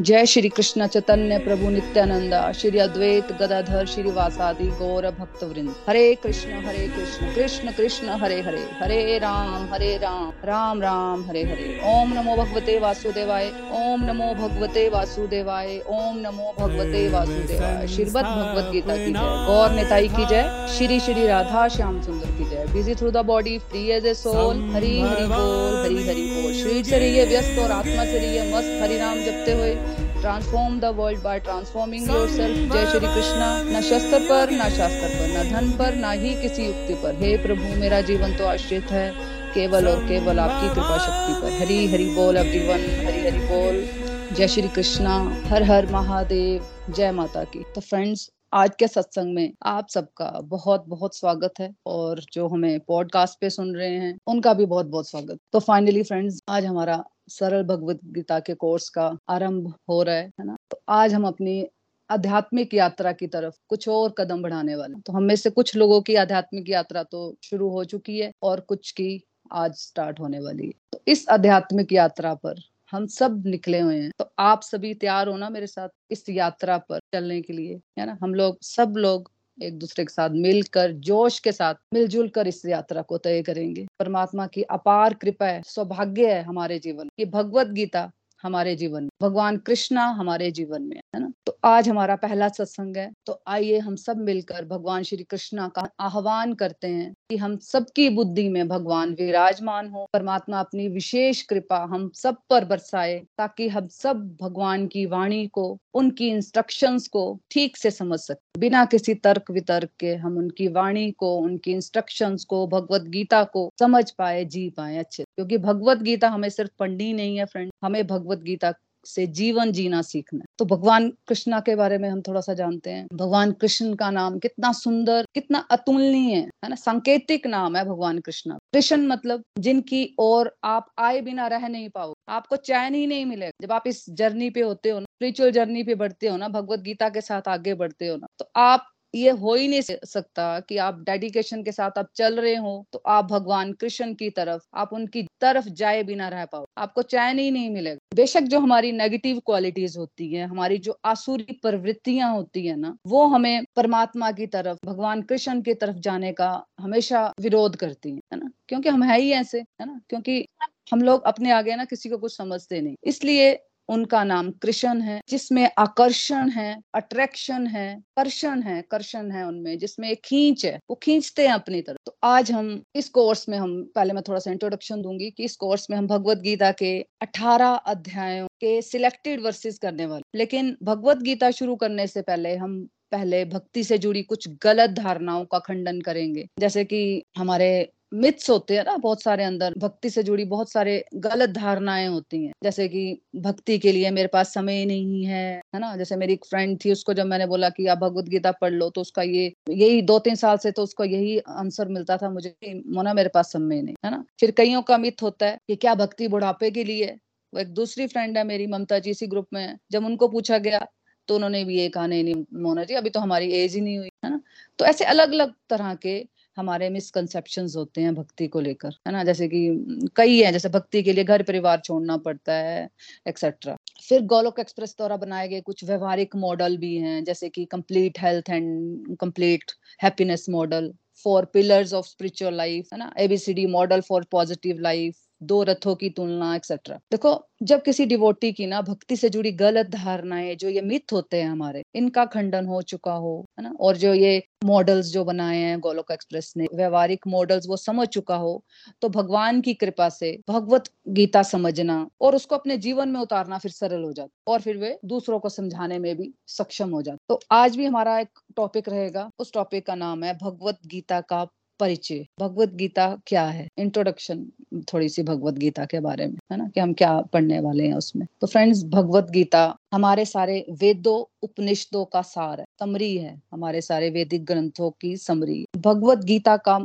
जय श्री कृष्ण चैतन्य प्रभु नित्यानंद, श्री अद्वैत गदाधर श्री वासादि गौर भक्त वृंद हरे कृष्ण हरे कृष्ण कृष्ण कृष्ण, हरे हरे हरे राम हरे राम राम राम, हरे हरे। ओम नमो भगवते वासुदेवाय, ओम नमो भगवते वासुदेवाय, ओम नमो भगवते वासुदेवाय। श्रीमद भगवत गीता की जय। गौर नेताई की जय। Shri Shri Radha Shyam Sundar. Busy through the body free as a soul Hari Hari बोल हरी हरि बोल शरीर से रहिए व्यस्त और आत्मा से रहिए मस्त हरि नाम जपते हुए transform the world by transforming yourself जय श्री कृष्णा न शस्त्र पर न शास्त्र पर न धन पर न ही किसी युक्ति पर हे प्रभु मेरा जीवन तो आश्रित है केवल और केवल आपकी कृपा शक्ति पर हरी हरि बोल एवरीवन हरी हरि बोल जय श्री कृष्णा हर हर महादेव जय माता की तो फ्रेंड्स आज के सत्संग में आप सबका बहुत बहुत स्वागत है और जो हमें पॉडकास्ट पे सुन रहे हैं, उनका भी बहुत बहुत स्वागत। तो फाइनली फ्रेंड्स आज हमारा सरल भगवत गीता के कोर्स का आरंभ हो रहा है ना? तो आज हम अपनी आध्यात्मिक यात्रा की तरफ़ कुछ और कदम बढ़ाने वाले तो हम में से कुछ लोगों की आध्यात्मिक यात्रा तो शुरू हो चुकी है और कुछ की आज स्टार्ट होने वाली है। तो इस आध्यात्मिक यात्रा पर हम सब निकले हुए हैं। तो आप सभी तैयार हो ना मेरे साथ इस यात्रा पर चलने के लिए, है ना? हम लोग, सब लोग एक दूसरे के साथ मिलकर, जोश के साथ मिलजुल कर इस यात्रा को तय करेंगे। परमात्मा की अपार कृपा है, सौभाग्य है हमारे जीवन ये भगवत गीता हमारे जीवन भगवान कृष्णा हमारे जीवन में, है ना? तो आज हमारा पहला सत्संग है तो आइए हम सब मिलकर भगवान श्री कृष्णा का आह्वान करते हैं कि हम सबकी बुद्धि में भगवान विराजमान हो, परमात्मा अपनी विशेष कृपा हम सब पर बरसाए, ताकि हम सब भगवान की वाणी को, उनकी इंस्ट्रक्शंस को ठीक से समझ सके। बिना किसी तर्क वितर्क के हम उनकी वाणी को, उनकी इंस्ट्रक्शंस को, भगवत गीता को समझ पाए, जी पाए अच्छे क्योंकि भगवत गीता हमें सिर्फ़ पढ़नी नहीं है फ्रेंड हमें भगवत गीता से जीवन जीना सीखना तो भगवान कृष्णा के बारे में हम थोड़ा सा जानते हैं। भगवान कृष्ण का नाम कितना सुंदर, कितना अतुलनीय है है ना? सांकेतिक नाम है भगवान कृष्णा। कृष्ण मतलब जिनकी ओर आप आए बिना रह नहीं पाओ, आपको चैन ही नहीं मिलेगा। जब आप इस जर्नी पे होते हो ना स्पिरिचुअल जर्नी पे बढ़ते हो ना, भगवत गीता के साथ आगे बढ़ते हो ना तो आप ये हो ही नहीं सकता कि आप डेडिकेशन के साथ आप चल रहे हो तो आप भगवान कृष्ण की तरफ़, आप उनकी तरफ़ जाए बिना रह पाओ। आपको चैन ही नहीं मिलेगा। बेशक जो हमारी नेगेटिव क्वालिटीज होती है, हमारी जो आसुरी प्रवृत्तियाँ होती है ना, वो हमें परमात्मा की तरफ़, भगवान कृष्ण की तरफ़ जाने का हमेशा विरोध करती है ना? क्योंकि हम है ही ऐसे, है ना? क्योंकि हम लोग अपने आगे ना किसी को कुछ समझते नहीं। इसलिए उनका नाम कृष्ण है, जिसमें आकर्षण है अट्रैक्शन है, कर्षण है कर्षण है उनमें, जिसमें एक खींच है, वो खींचते हैं अपनी तरफ़। तो आज हम इस कोर्स में हम, पहले मैं थोड़ा सा इंट्रोडक्शन दूँगी कि इस कोर्स में हम भगवत गीता के 18 अध्यायों के सिलेक्टेड वर्सेस करने वाले लेकिन भगवत गीता शुरू करने से पहले हम पहले भक्ति से जुड़ी कुछ गलत धारणाओं का खंडन करेंगे। जैसे कि हमारे मिथ्स होते हैं ना बहुत सारे अंदर, भक्ति से जुड़ी बहुत सारे गलत धारणाएँ होती हैं। जैसे कि भक्ति के लिए मेरे पास समय नहीं है है ना? जैसे मेरी एक फ्रेंड थी, उसको जब मैंने बोला कि आप भगवत गीता पढ़ लो तो उसका ये, यही दो तीन साल से तो उसको यही आंसर मिलता था मुझे मोना, मेरे पास समय नहीं। है ना? फिर कईयों का मिथ होता है कि क्या भक्ति बुढ़ापे के लिए? वो एक दूसरी फ्रेंड है मेरी, ममता जी, इसी ग्रुप में जब उनको पूछा गया तो उन्होंने भी ये कहा, नहीं मोना जी, अभी तो हमारी एज ही नहीं हुई। है ना? तो ऐसे अलग अलग तरह के हमारे मिसकनसेप्शन होते हैं भक्ति को लेकर, है ना? जैसे कि, कई हैं, जैसे भक्ति के लिए घर परिवार छोड़ना पड़ता है एक्सेट्रा फिर गोलोक एक्सप्रेस द्वारा बनाए गए कुछ व्यवहारिक मॉडल भी हैं, जैसे कि complete health and complete happiness model four pillars of spiritual life है ना? A B C D model for positive life दो रथों की तुलना एक्सेट्रा देखो, जब किसी डिवोटी की ना भक्ति से जुड़ी गलत धारणाएँ, जो ये मिथ होते हैं हमारे, इनका खंडन हो चुका हो, है ना? और जो ये मॉडल्स जो बनाए हैं गोलोक एक्सप्रेस ने, व्यवहारिक मॉडल्स वो समझ चुका हो तो भगवान की कृपा से भगवत गीता समझना और उसको अपने जीवन में उतारना फिर सरल हो जाता और फिर वे दूसरों को समझाने में भी सक्षम हो जाते। तो आज भी हमारा एक टॉपिक रहेगा, उस टॉपिक का नाम है भगवत गीता का परिचय, भगवत गीता क्या है? इंट्रोडक्शन थोड़ी सी भगवत गीता के बारे में, है ना? कि हम क्या पढ़ने वाले हैं उसमें। तो फ्रेंड्स भगवत गीता हमारे सारे वेदों, उपनिषदों का सार है, समरी है हमारे सारे वेदिक ग्रंथों की समरी। भगवत गीता का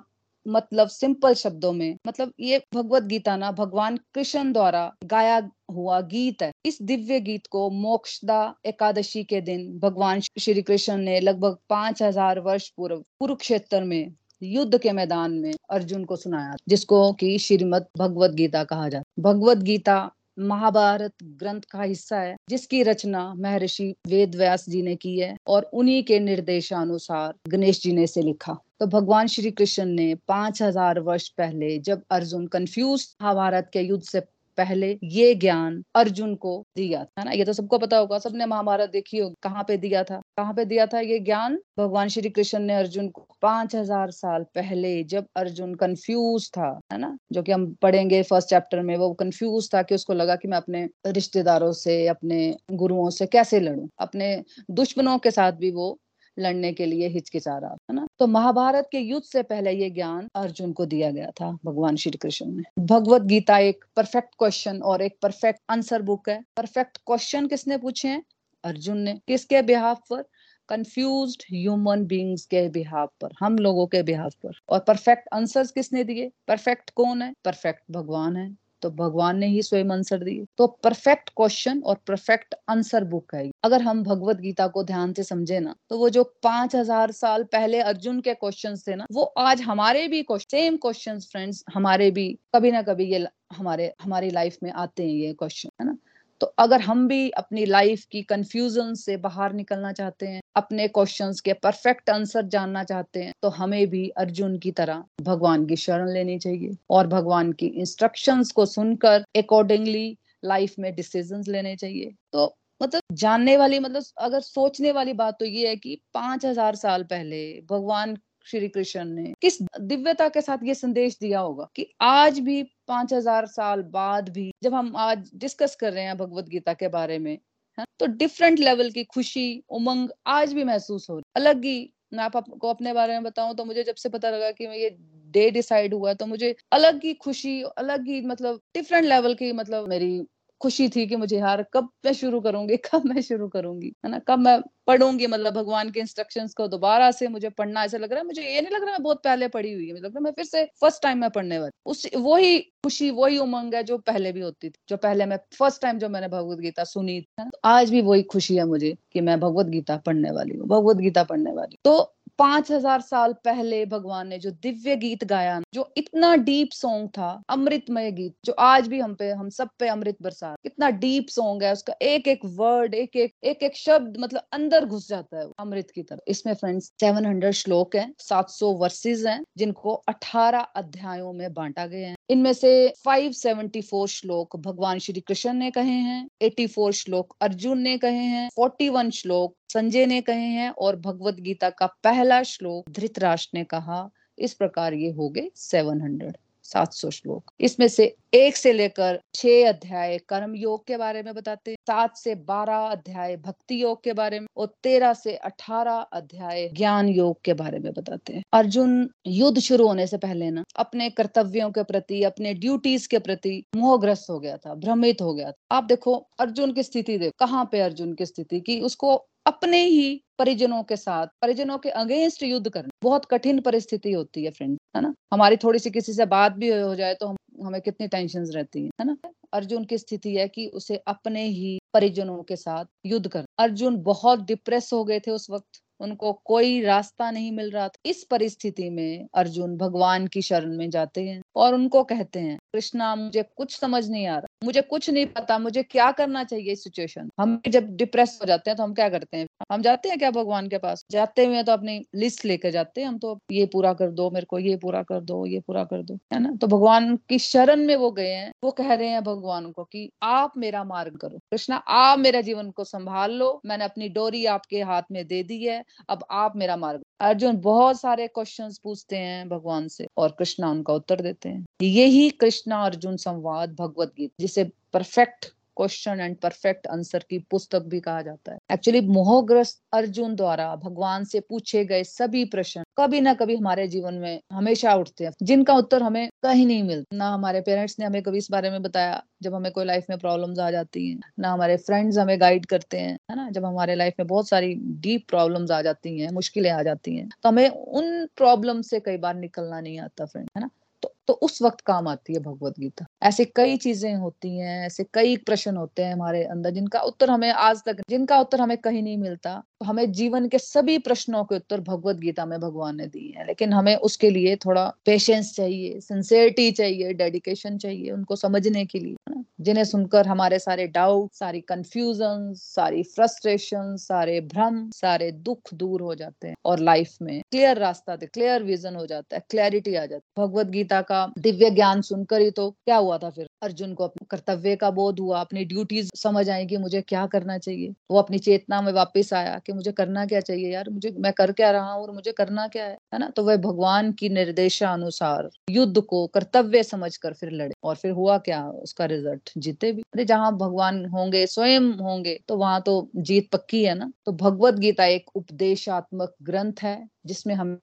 मतलब सिंपल शब्दों में मतलब ये भगवत गीता ना भगवान कृष्ण द्वारा गाया हुआ गीत है। इस दिव्य गीत को मोक्षदा एकादशी के दिन भगवान श्री कृष्ण ने लगभग पाँच हज़ार वर्ष पूर्व कुरुक्षेत्र में युद्ध के मैदान में अर्जुन को सुनाया, जिसको कि श्रीमद भगवत गीता कहा जाता भगवत गीता महाभारत ग्रंथ का हिस्सा है, जिसकी रचना महर्षि वेद व्यास जी ने की है और उन्हीं के निर्देशानुसार गणेश जी ने इसे लिखा। तो भगवान श्री कृष्ण ने पाँच हज़ार वर्ष पहले जब अर्जुन कंफ्यूज महाभारत के युद्ध से पहले ये ज्ञान अर्जुन को दिया है ना? ये तो सबको पता होगा, सबने महाभारत देखी होगी, कहाँ पे दिया था? कहाँ पे दिया था ये ज्ञान? भगवान श्री कृष्ण ने अर्जुन को पाँच हज़ार साल पहले जब अर्जुन कंफ्यूज था, है ना? जो कि हम पढ़ेंगे फ़र्स्ट चैप्टर में, वो कंफ्यूज था कि उसको लगा कि मैं अपने रिश्तेदारों से, अपने गुरुओं से कैसे लड़ू? अपने दुश्मनों के साथ भी वो लड़ने के लिए हिचकिचा रहा है ना? तो महाभारत के युद्ध से पहले ये ज्ञान अर्जुन को दिया गया था, भगवान श्री कृष्ण ने। भगवत गीता एक परफेक्ट क्वेश्चन और एक परफेक्ट आंसर बुक है। परफेक्ट क्वेश्चन किसने पूछे हैं? अर्जुन ने। किसके बिहाफ पर? कंफ्यूज ह्यूमन बींग्स के बिहाव पर, हम लोगों के बिहाव पर। और परफेक्ट आंसर्स किसने दिए? परफेक्ट कौन है? परफेक्ट भगवान है। तो भगवान ने ही स्वयं आंसर दिए तो परफेक्ट क्वेश्चन और परफेक्ट आंसर बुक है अगर हम भगवत गीता को ध्यान से समझे ना तो वो जो पाँच हज़ार साल पहले अर्जुन के क्वेश्चन थे ना, वो आज हमारे भी सेम क्वेश्चन फ्रेंड्स हमारे भी, कभी ना कभी ये हमारे, हमारी लाइफ में आते हैं ये क्वेश्चन है ना? तो अगर हम भी अपनी लाइफ की कंफ्यूजन से बाहर निकलना चाहते हैं अपने क्वेश्चंस के परफेक्ट आंसर जानना चाहते हैं तो हमें भी अर्जुन की तरह भगवान की शरण लेनी चाहिए और भगवान की इंस्ट्रक्शंस को सुनकर अकॉर्डिंगली लाइफ में डिसीज़न लेने चाहिए। तो मतलब जानने वाली मतलब अगर सोचने वाली बात तो ये है कि पाँच हज़ार साल पहले भगवान श्री कृष्ण ने किस दिव्यता के साथ ये संदेश दिया होगा कि आज भी पाँच हज़ार साल बाद भी जब हम आज डिस्कस कर रहे हैं भगवत गीता के बारे में है? तो डिफरेंट लेवल की खुशी, उमंग आज भी महसूस हो रही अलग ही मैं आप आपको अपने बारे में बताऊँ तो मुझे जब से पता लगा कि ये डे डिसाइड हुआ तो मुझे अलग ही खुशी, अलग ही मतलब डिफरेंट लेवल की मतलब मेरी खुशी थी कि मुझे यार कब मैं शुरू करूँगी, कब मैं शुरू करूँगी, है ना? कब मैं पढ़ूँगी मतलब भगवान के इंस्ट्रक्शन को दोबारा से मुझे पढ़ना ऐसा लग रहा है, मुझे ये नहीं लग रहा मैं बहुत पहले पढ़ी हुई है मतलब मैं फिर से फ़र्स्ट टाइम मैं पढ़ने वाली उस, वही खुशी, वही उमंग है जो पहले भी होती थी, जो पहले मैं फ़र्स्ट टाइम जो मैंने भगवत गीता सुनी थी तो आज भी वही खुशी है मुझे कि मैं भगवत गीता पढ़ने वाली हूँ, भगवत गीता पढ़ने वाली तो पाँच हज़ार साल पहले भगवान ने जो दिव्य गीत गाया जो इतना डीप सॉन्ग था, अमृतमय गीत, जो आज भी हम पे, हम सब पे अमृत बरसा कितना डीप सॉन्ग है, उसका एक एक वर्ड एक एक एक एक शब्द मतलब अंदर घुस जाता है अमृत की तरह इसमें फ्रेंड्स सेवन हंड्रेड श्लोक है, सात सौ वर्सेज है, जिनको अठारह अध्यायों में बांटा गया है। इनमें से 574 श्लोक भगवान श्री कृष्ण ने कहे हैं 84 श्लोक अर्जुन ने कहे हैं 41 श्लोक संजय ने कहे हैं और भगवत गीता का पहला श्लोक धृतराष्ट्र ने कहा, इस प्रकार ये हो गए 700 700 श्लोक। इसमें से एक से लेकर छह अध्याय कर्म योग के बारे में बताते हैं, सात से बारह अध्याय भक्ति योग के बारे में और तेरह से अठारह अध्याय ज्ञान योग के बारे में बताते हैं। अर्जुन युद्ध शुरू होने से पहले ना, अपने कर्तव्यों के प्रति, अपने ड्यूटीज़ के प्रति मोहग्रस्त हो गया था, भ्रमित हो गया था। आप देखो, अर्जुन की स्थिति देखो, कहाँ पे अर्जुन की स्थिति की उसको अपने ही परिजनों के साथ, परिजनों के अगेंस्ट युद्ध करना, बहुत कठिन परिस्थिति होती है फ्रेंड है ना? हमारी थोड़ी सी किसी से बात भी हो जाए तो हम, हमें कितनी टेंशन रहती है है ना? अर्जुन की स्थिति है कि उसे अपने ही परिजनों के साथ युद्ध कर अर्जुन बहुत डिप्रेस हो गए थे उस वक्त, उनको कोई रास्ता नहीं मिल रहा था। इस परिस्थिति में अर्जुन भगवान की शरण में जाते हैं और उनको कहते हैं, कृष्णा, मुझे कुछ समझ नहीं आ रहा। मुझे कुछ नहीं पता, मुझे क्या करना चाहिए इस सिचुएशन हम जब डिप्रेस हो जाते हैं तो हम क्या करते हैं? हम जाते हैं क्या भगवान के पास? जाते हुए तो अपनी लिस्ट लेकर जाते हैं, हम तो ये पूरा कर दो, मेरे को ये पूरा कर दो, ये पूरा कर दो, है ना? तो भगवान की शरण में वो गए हैं, वो कह रहे हैं भगवान को कि आप मेरा मार्ग करो। कृष्णा, आप मेरे जीवन को संभाल लो, मैंने अपनी डोरी आपके हाथ में दे दी है, अब आप मेरा मार्ग अर्जुन बहुत सारे क्वेश्चंस पूछते हैं भगवान से और कृष्णा उनका उत्तर देते हैं। यही कृष्णा अर्जुन संवाद भगवत गीत, जिसे perfect question and perfect answer की पुस्तक भी कहा जाता है। एक्चुअली मोहग्रस्त अर्जुन द्वारा भगवान से पूछे गए सभी प्रश्न कभी ना कभी हमारे जीवन में हमेशा उठते हैं। जिनका उत्तर हमें कहीं नहीं मिलता। ना हमारे पेरेंट्स ने हमें कभी इस बारे में बताया, जब हमें कोई लाइफ में प्रॉब्लम्स आ जाती हैं। ना हमारे फ्रेंड्स हमें गाइड करते हैं, है ना? जब हमारे लाइफ में बहुत सारी डीप प्रॉब्लम्स आ जाती हैं, मुश्किलें आ जाती हैं तो हमें उन प्रॉब्लम से कई बार निकलना नहीं आता फ्रेंड है ना? तो तो उस वक्त काम आती है भगवत गीता। ऐसे कई चीज़ें होती हैं, ऐसे कई प्रश्न होते हैं हमारे अंदर जिनका उत्तर हमें आज तक, जिनका उत्तर हमें कहीं नहीं मिलता। तो हमें जीवन के सभी प्रश्नों के उत्तर भगवत गीता में भगवान ने दिए हैं। लेकिन हमें उसके लिए थोड़ा पेशेंस चाहिए सिंसियरिटी चाहिए डेडिकेशन चाहिए उनको समझने के लिए जिन्हें सुनकर हमारे सारे डाउट सारी कंफ्यूजन सारी फ्रस्ट्रेशन सारे भ्रम, सारे दुख दूर हो जाते हैं और लाइफ में क्लियर रास्ता क्लियर विजन हो जाता है क्लैरिटी आ जाती है। भगवत गीता का दिव्य ज्ञान सुनकर ही तो क्या हुआ था फिर? अर्जुन को अपने कर्तव्य का बोध हुआ, अपनी ड्यूटीज़ समझ आई कि मुझे क्या करना चाहिए। वो अपनी चेतना में वापस आया कि मुझे करना क्या चाहिए यार? मुझे, मैं कर क्या रहा हूँ और मुझे करना क्या है? है ना? तो वह भगवान की निर्देशानुसार युद्ध को कर्तव्य समझ कर फिर लड़े और फिर हुआ क्या? उसका रिज़ल्ट जीते भी। अरे जहाँ भगवान होंगे, स्वयं होंगे तो वहाँ तो जीत पक्की है ना? तो भगवत गीता एक उपदेशात्मक ग्रंथ है, जिसमें हमें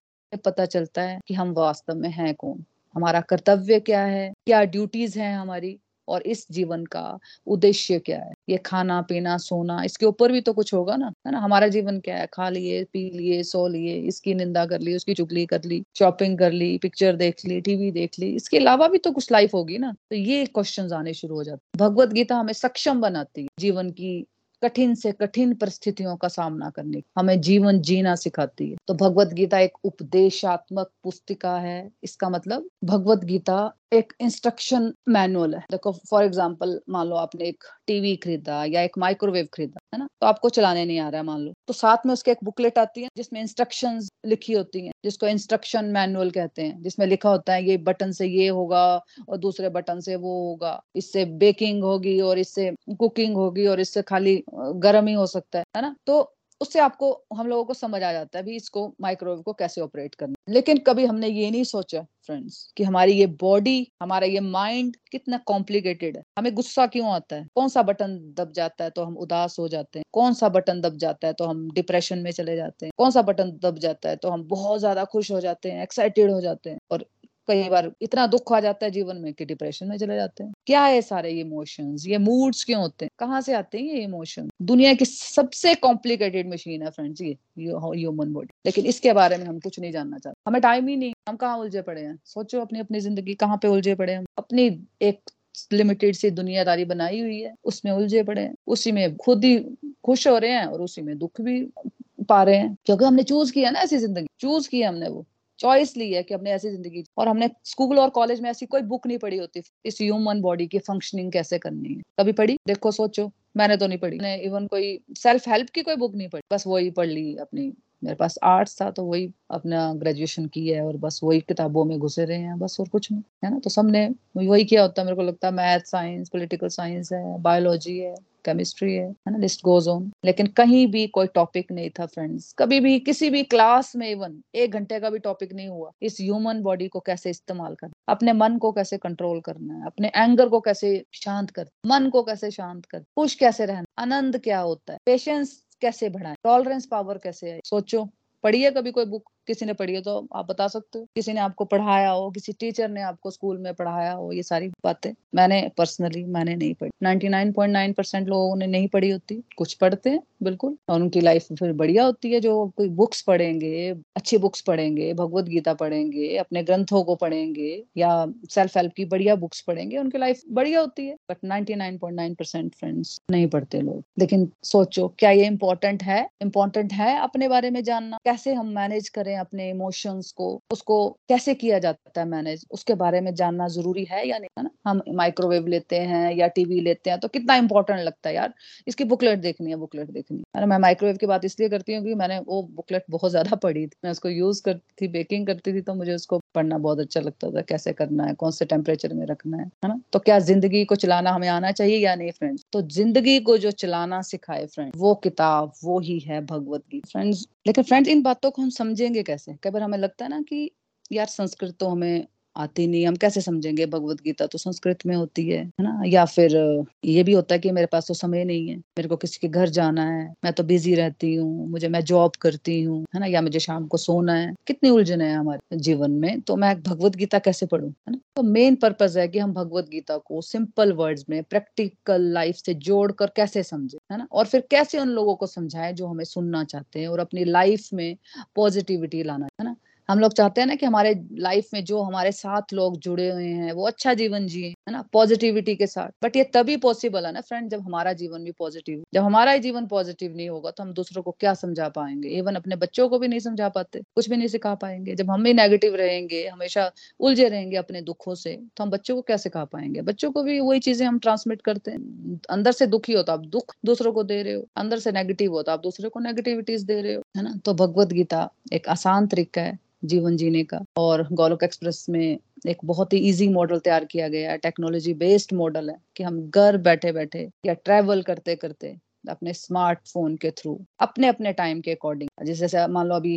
पता चलता है कि हम वास्तव में हैं कौन। हमारा कर्तव्य क्या है? क्या ड्यूटीज़ हैं हमारी? और इस जीवन का उद्देश्य क्या है? ये खाना, पीना, सोना, इसके ऊपर भी तो कुछ होगा ना? है ना? हमारा जीवन क्या है? खा लिए, पी लिए, सो लिए, इसकी निंदा कर ली, उसकी चुगली कर ली शॉपिंग कर ली पिक्चर देख ली टीवी देख ली, इसके अलावा भी तो कुछ लाइफ होगी ना? तो ये क्वेश्चन आने शुरू हो जाते भगवत गीता हमें सक्षम बनाती है जीवन की कठिन से कठिन परिस्थितियों का सामना करने हमें जीवन जीना सिखाती है। तो भगवत गीता एक उपदेशात्मक पुस्तिका है। इसका मतलब भगवत गीता एक इंस्ट्रक्शन मैनुअल है। देखो फॉर एग्ज़ाम्पल मान लो आपने एक टीवी खरीदा या एक माइक्रोवेव खरीदा, है ना? तो आपको चलाने नहीं आ रहा है, मान लो। तो साथ में उसके एक बुकलेट आती है, जिसमें इंस्ट्रक्शन लिखी होती है, जिसको इंस्ट्रक्शन मैनुअल कहते हैं, जिसमें लिखा होता है, ये बटन से ये होगा और दूसरे बटन से वो होगा। इससे बेकिंग होगी और इससे कुकिंग होगी और इससे खाली गर्म ही हो सकता है है ना? तो उससे आपको, हम लोगों को समझ आ जाता है भी इसको माइक्रोवेव को कैसे ऑपरेट करना लेकिन कभी हमने ये नहीं सोचा फ्रेंड्स कि हमारी ये बॉडी हमारा ये माइंड कितना कॉम्प्लिकेटेड है। हमें गुस्सा क्यों आता है? कौन सा बटन दब जाता है तो हम उदास हो जाते हैं? कौन सा बटन दब जाता है तो हम डिप्रेशन में चले जाते हैं? कौन सा बटन दब जाता है तो हम बहुत ज़्यादा खुश हो जाते हैं एक्साइटेड हो जाते हैं? और कई बार इतना दुख आ जाता है जीवन में कि डिप्रेशन में चले जाते हैं। क्या है सारे ये इमोशंस ये मूड्स क्यों होते हैं? कहाँ से आते हैं ये इमोशन दुनिया की सबसे कॉम्प्लिकेटेड मशीन है फ्रेंड्स ये ह्यूमन बॉडी लेकिन इसके बारे में हम कुछ नहीं जानना चाहते। हमें टाइम ही नहीं। हम कहाँ उलझे पड़े हैं? सोचो अपनी अपनी ज़िंदगी कहाँ पे उलझे पड़े हैं? अपनी एक लिमिटेड सी दुनियादारी बनाई हुई है, उसमें उलझे पड़े हैं। उसी में खुद ही खुश हो रहे हैं और उसी में दुख भी पा रहे हैं। क्योंकि हमने चूज़ किया ना ऐसी ज़िंदगी। चूज़ किया हमने वो। चॉइस ली है कि हमने ऐसी ज़िंदगी और हमने स्कूल और कॉलेज में ऐसी कोई बुक नहीं पढ़ी होती। इस ह्यूमन बॉडी की फंक्शनिंग कैसे करनी है? कभी पढ़ी? देखो, सोचो। मैंने तो नहीं पढ़ी। मैंने इवन कोई सेल्फ हेल्प की कोई बुक नहीं पढ़ी। बस वही पढ़ ली अपनी। मेरे पास आर्ट्स था तो वही अपना ग्रेजुएशन की है और बस वही किताबों में घुसे रहे हैं, बस और कुछ नहीं, है ना? तो सबने वही किया होता, मेरे को लगता है मैथ साइंस पॉलिटिकल साइंस है बायोलॉजी है केमिस्ट्री है है ना? लिस्ट गोज ऑन लेकिन कहीं भी कोई टॉपिक नहीं था फ्रेंड्स कभी भी, किसी भी क्लास में इवन एक घंटे का भी टॉपिक नहीं हुआ, इस ह्यूमन बॉडी को कैसे इस्तेमाल करना अपने मन को कैसे कंट्रोल करना है? अपने एंगर को कैसे शांत कर मन को कैसे शांत कर खुश कैसे रहना आनंद क्या होता है? पेशेंस कैसे बढ़ाएँ? टॉलरेंस पावर कैसे आए सोचो पढ़िए कभी कोई बुक किसी ने पढ़ी है तो आप बता सकते हो। किसी ने आपको पढ़ाया हो, किसी टीचर ने आपको स्कूल में पढ़ाया हो, ये सारी बातें मैंने पर्सनली मैंने नहीं पढ़ी। 99.9 परसेंट लोगों ने नहीं पढ़ी होती। कुछ पढ़ते हैं, बिल्कुल। और उनकी लाइफ फिर बढ़िया होती है, जो कोई बुक्स पढ़ेंगे, अच्छी बुक्स पढ़ेंगे, भगवत गीता पढ़ेंगे, अपने ग्रंथों को पढ़ेंगे, या सेल्फ हेल्प की बढ़िया बुक्स पढ़ेंगे, उनकी लाइफ बढ़िया होती है। बट नाइनटी परसेंट फ्रेंड्स नहीं पढ़ते लोग। लेकिन सोचो, क्या ये इम्पोर्टेंट है? इम्पोर्टेंट है अपने बारे में जानना। कैसे हम मैनेज करें अपने इमोशंस को, उसको कैसे किया जाता है मैनेज उसके बारे में जानना ज़रूरी है या नहीं? है ना? हम माइक्रोवेव लेते हैं या टीवी लेते हैं तो कितना इंपॉर्टेंट लगता है यार? इसकी बुकलेट देखनी है बुकलेट देखनी है। मैं माइक्रोवेव की बात इसलिए करती हूँ कि मैंने वो बुकलेट बहुत ज़्यादा पढ़ी थी। मैं उसको यूज़ करती थी बेकिंग करती थी तो मुझे उसको पढ़ना बहुत अच्छा लगता था, कैसे करना है, कौन से टेम्परेचर में रखना है है ना? तो क्या ज़िंदगी को चलाना हमें आना चाहिए या नहीं फ्रेंड्स तो ज़िंदगी को जो चलाना सिखाए फ्रेंड वो किताब, वो ही है भगवत गीता। फ्रेंड्स लेकिन फ्रेंड्स इन बातों को हम समझेंगे कैसे? कई बार हमें लगता है ना कि, यार, संस्कृत तो हमें आती नहीं, हम कैसे समझेंगे भगवत गीता तो संस्कृत में होती है है ना? या फिर, ये भी होता है कि मेरे पास तो समय नहीं है, मेरे को किसी के घर जाना है, मैं तो बिज़ी रहती हूँ, मुझे, मैं जॉब करती हूँ, है ना? या मुझे शाम को सोना है, कितनी उलझन है हमारे जीवन में तो मैं भगवत गीता कैसे पढ़ू, है ना? तो मेन पर्पज है कि हम भगवत गीता को सिंपल वर्ड्स में प्रैक्टिकल लाइफ से जोड़ कर कैसे समझे, है ना? और फिर कैसे उन लोगों को समझाएँ जो हमें सुनना चाहते हैं और अपनी लाइफ में पॉजिटिविटी लाना, है ना? हम लोग चाहते हैं ना कि हमारे लाइफ में जो हमारे साथ लोग जुड़े हुए हैं, वो अच्छा जीवन जिए, है ना? पॉजिटिविटी के साथ। बट ये तभी पॉसिबल है ना फ्रेंड जब हमारा जीवन भी पॉजिटिव जब हमारा ही जीवन पॉजिटिव नहीं होगा तो हम दूसरों को क्या समझा पाएँगे? इवन अपने बच्चों को भी नहीं समझा पाते, कुछ भी नहीं सिखा पाएँगे। जब हम भी नेगेटिव रहेंगे, हमेशा उलझे रहेंगे अपने दुखों से तो हम बच्चों को क्या सिखा पाएँगे? बच्चों को भी वही चीज़ें हम ट्रांसमिट करते हैं। अंदर से दुखी हो तो आप दुख दूसरों को दे रहे हो, अंदर से नेगेटिव हो तो आप दूसरे को नेगेटिविटीज दे रहे हो, है ना? तो भगवत गीता एक आसान तरीका है। जीवन जीने का। और गोलोक एक्सप्रेस में एक बहुत ही इजी मॉडल तैयार किया गया है। टेक्नोलॉजी बेस्ड मॉडल है कि हम घर बैठे बैठे या ट्रेवल करते करते अपने स्मार्टफ़ोन के थ्रू अपने अपने टाइम के अकॉर्डिंग जैसे मान लो अभी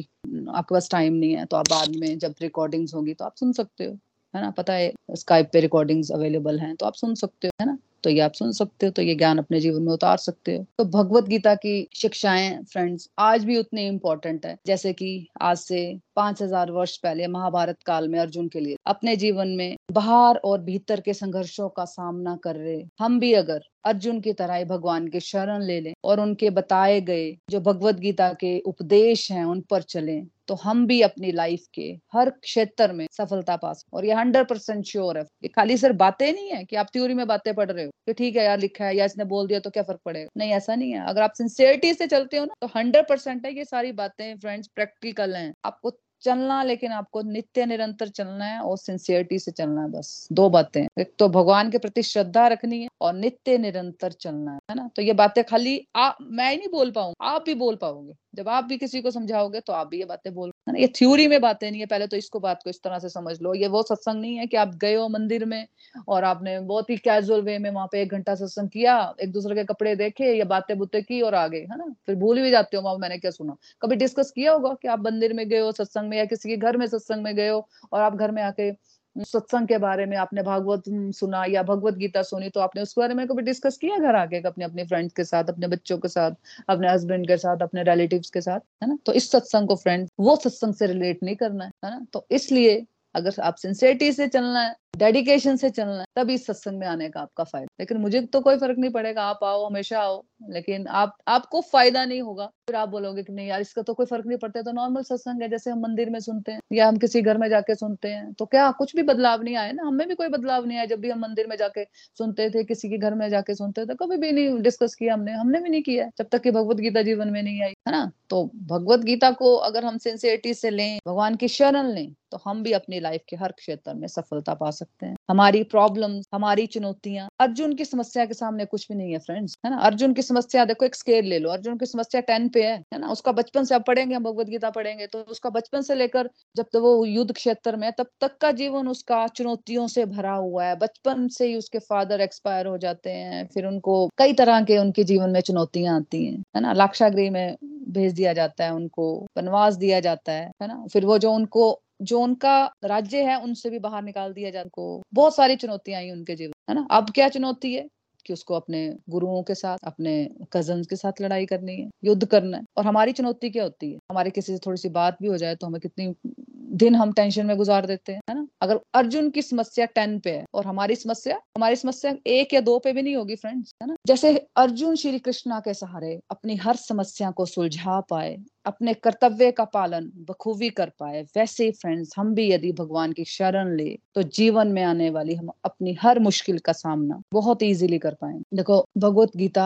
आपके पास टाइम नहीं है तो आप बाद में जब रिकॉर्डिंग्स होगी तो आप सुन सकते हो, है ना? पता है स्काइप पे रिकॉर्डिंग्स अवेलेबल हैं तो आप सुन सकते हो, है ना? तो ये आप सुन सकते हो तो ये ज्ञान अपने जीवन में उतार सकते हो। तो भगवत गीता की शिक्षाएँ फ्रेंड्स आज भी उतनी इम्पोर्टेंट है। जैसे कि आज से पाँच हज़ार वर्ष पहले महाभारत काल में अर्जुन के लिए अपने जीवन में बाहर और भीतर के संघर्षों का सामना कर रहे। हम भी अगर अर्जुन की तरह ही भगवान के शरण ले लें और उनके बताए गए जो भगवत गीता के उपदेश हैं, उन पर चलें तो हम भी अपनी लाइफ के हर क्षेत्र में सफलता पा सकते और ये हंड्रेड परसेंट श्योर है। ये खाली सर बातें नहीं है कि आप थ्योरी में बातें पढ़ रहे हो कि ठीक है यार, लिखा है या इसने बोल दिया तो क्या फ़र्क पड़ेगा? नहीं, ऐसा नहीं है। अगर आप सिंसियरिटी से चलते हो ना तो हंड्रेड परसेंट है ये सारी बातें फ्रेंड्स प्रैक्टिकल हैं। आपको चलना, लेकिन आपको नित्य निरंतर चलना है और सिंसियरिटी से चलना है बस। दो बातें। एक तो भगवान के प्रति श्रद्धा रखनी है और नित्य निरंतर चलना है ना? तो ये बातें खाली आप, मैं ही नहीं बोल पाऊँगा, आप भी बोल पाओगे। जब आप भी किसी को समझाओगे तो आप भी ये बातें बोल है ना? ये थ्योरी में बातें नहीं है, पहले तो इसको बात को इस तरह से समझ लो। ये वो सत्संग नहीं है कि आप गए हो मंदिर में और आपने बहुत ही कैजुअल वे में वहाँ पे एक घंटा सत्संग किया, एक दूसरे के कपड़े देखे, या बातें बुते की और आ गए है ना? फिर भूल भी जाते हो वहाँ मैंने क्या सुना? कभी डिस्कस किया होगा कि आप मंदिर में गए हो, सत्संग में या किसी के घर में सत्संग में गए हो और आप घर में आके सत्संग के बारे में आपने भागवत सुना या भगवत गीता सुनी तो आपने उसके बारे में कभी डिस्कस किया घर आके अपने अपने फ्रेंड्स के साथ, अपने बच्चों के साथ, अपने हस्बैंड के साथ, अपने रिलेटिव्स के साथ, है ना? तो इस सत्संग को फ्रेंड वो सत्संग से रिलेट नहीं करना है ना? तो इसलिए अगर आप सिंसियरिटी से चलना है डेडिकेशन से चलना है, तभी सत्संग में आने का आपका फ़ायदा। लेकिन मुझे तो कोई फ़र्क नहीं पड़ेगा, आप आओ, हमेशा आओ। लेकिन आप, आपको फ़ायदा नहीं होगा। फिर आप बोलोगे कि नहीं यार, इसका तो कोई फ़र्क नहीं पड़ता तो नॉर्मल सत्संग है, जैसे हम मंदिर में सुनते हैं या हम किसी घर में जाके सुनते हैं। तो क्या कुछ भी बदलाव नहीं आया ना? हमें भी कोई बदलाव नहीं आया। जब भी हम मंदिर में जाके सुनते थे, किसी के घर में जाके सुनते थे कभी भी नहीं डिस्कस किया हमने। हमने भी नहीं किया, जब तक कि भगवत गीता जीवन में नहीं आई, है ना? तो भगवत गीता को अगर हम सिंसियरिटी से लें, भगवान की शरण लें तो हम भी अपनी लाइफ के हर क्षेत्र में सफलता पा सकते हैं। हमारी प्रॉब्लम हमारी चुनौतियाँ। अर्जुन की समस्या के सामने कुछ भी नहीं है फ्रेंड्स है ना? अर्जुन की समस्या, देखो, एक स्केल ले लो। अर्जुन की समस्या टेन पे है है ना? उसका बचपन से आप पढ़ेंगे, हम गीता पढ़ेंगे तो उसका बचपन से लेकर जब तक वो युद्ध क्षेत्र में तब तक का जीवन उसका चुनौतियों से भरा हुआ है। बचपन से ही उसके फादर एक्सपायर हो जाते हैं, फिर उनको कई तरह के उनके जीवन में चुनौतियाँ आती हैं, है ना? लाक्षागृह में भेज दिया जाता है उनको, वनवास दिया जाता है है ना? फिर वो जो उनको जो उनका राज्य है, उनसे भी बाहर निकाल दिया जाए बहुत सारी चुनौतियाँ आई उनके जीवन है ना? अब क्या चुनौती है? कि उसको अपने गुरुओं के साथ, अपने कज़न के साथ लड़ाई करनी है, युद्ध करना है। और हमारी चुनौती क्या होती है? हमारे किसी से थोड़ी सी बात भी हो जाए तो हमें कितनी दिन हम टेंशन में गुजार देते हैं, है ना? अगर अर्जुन की समस्या टेन पे है और हमारी समस्या हमारी समस्या एक या दो पे भी नहीं होगी फ्रेंड्स है ना? जैसे अर्जुन श्री कृष्णा के सहारे अपनी हर समस्या को सुलझा पाए अपने कर्तव्य का पालन बखूबी कर पाए। वैसे फ्रेंड्स हम भी यदि भगवान की शरण ले तो जीवन में आने वाली हम अपनी हर मुश्किल का सामना बहुत इजीली कर पाएँगे देखो, भगवत गीता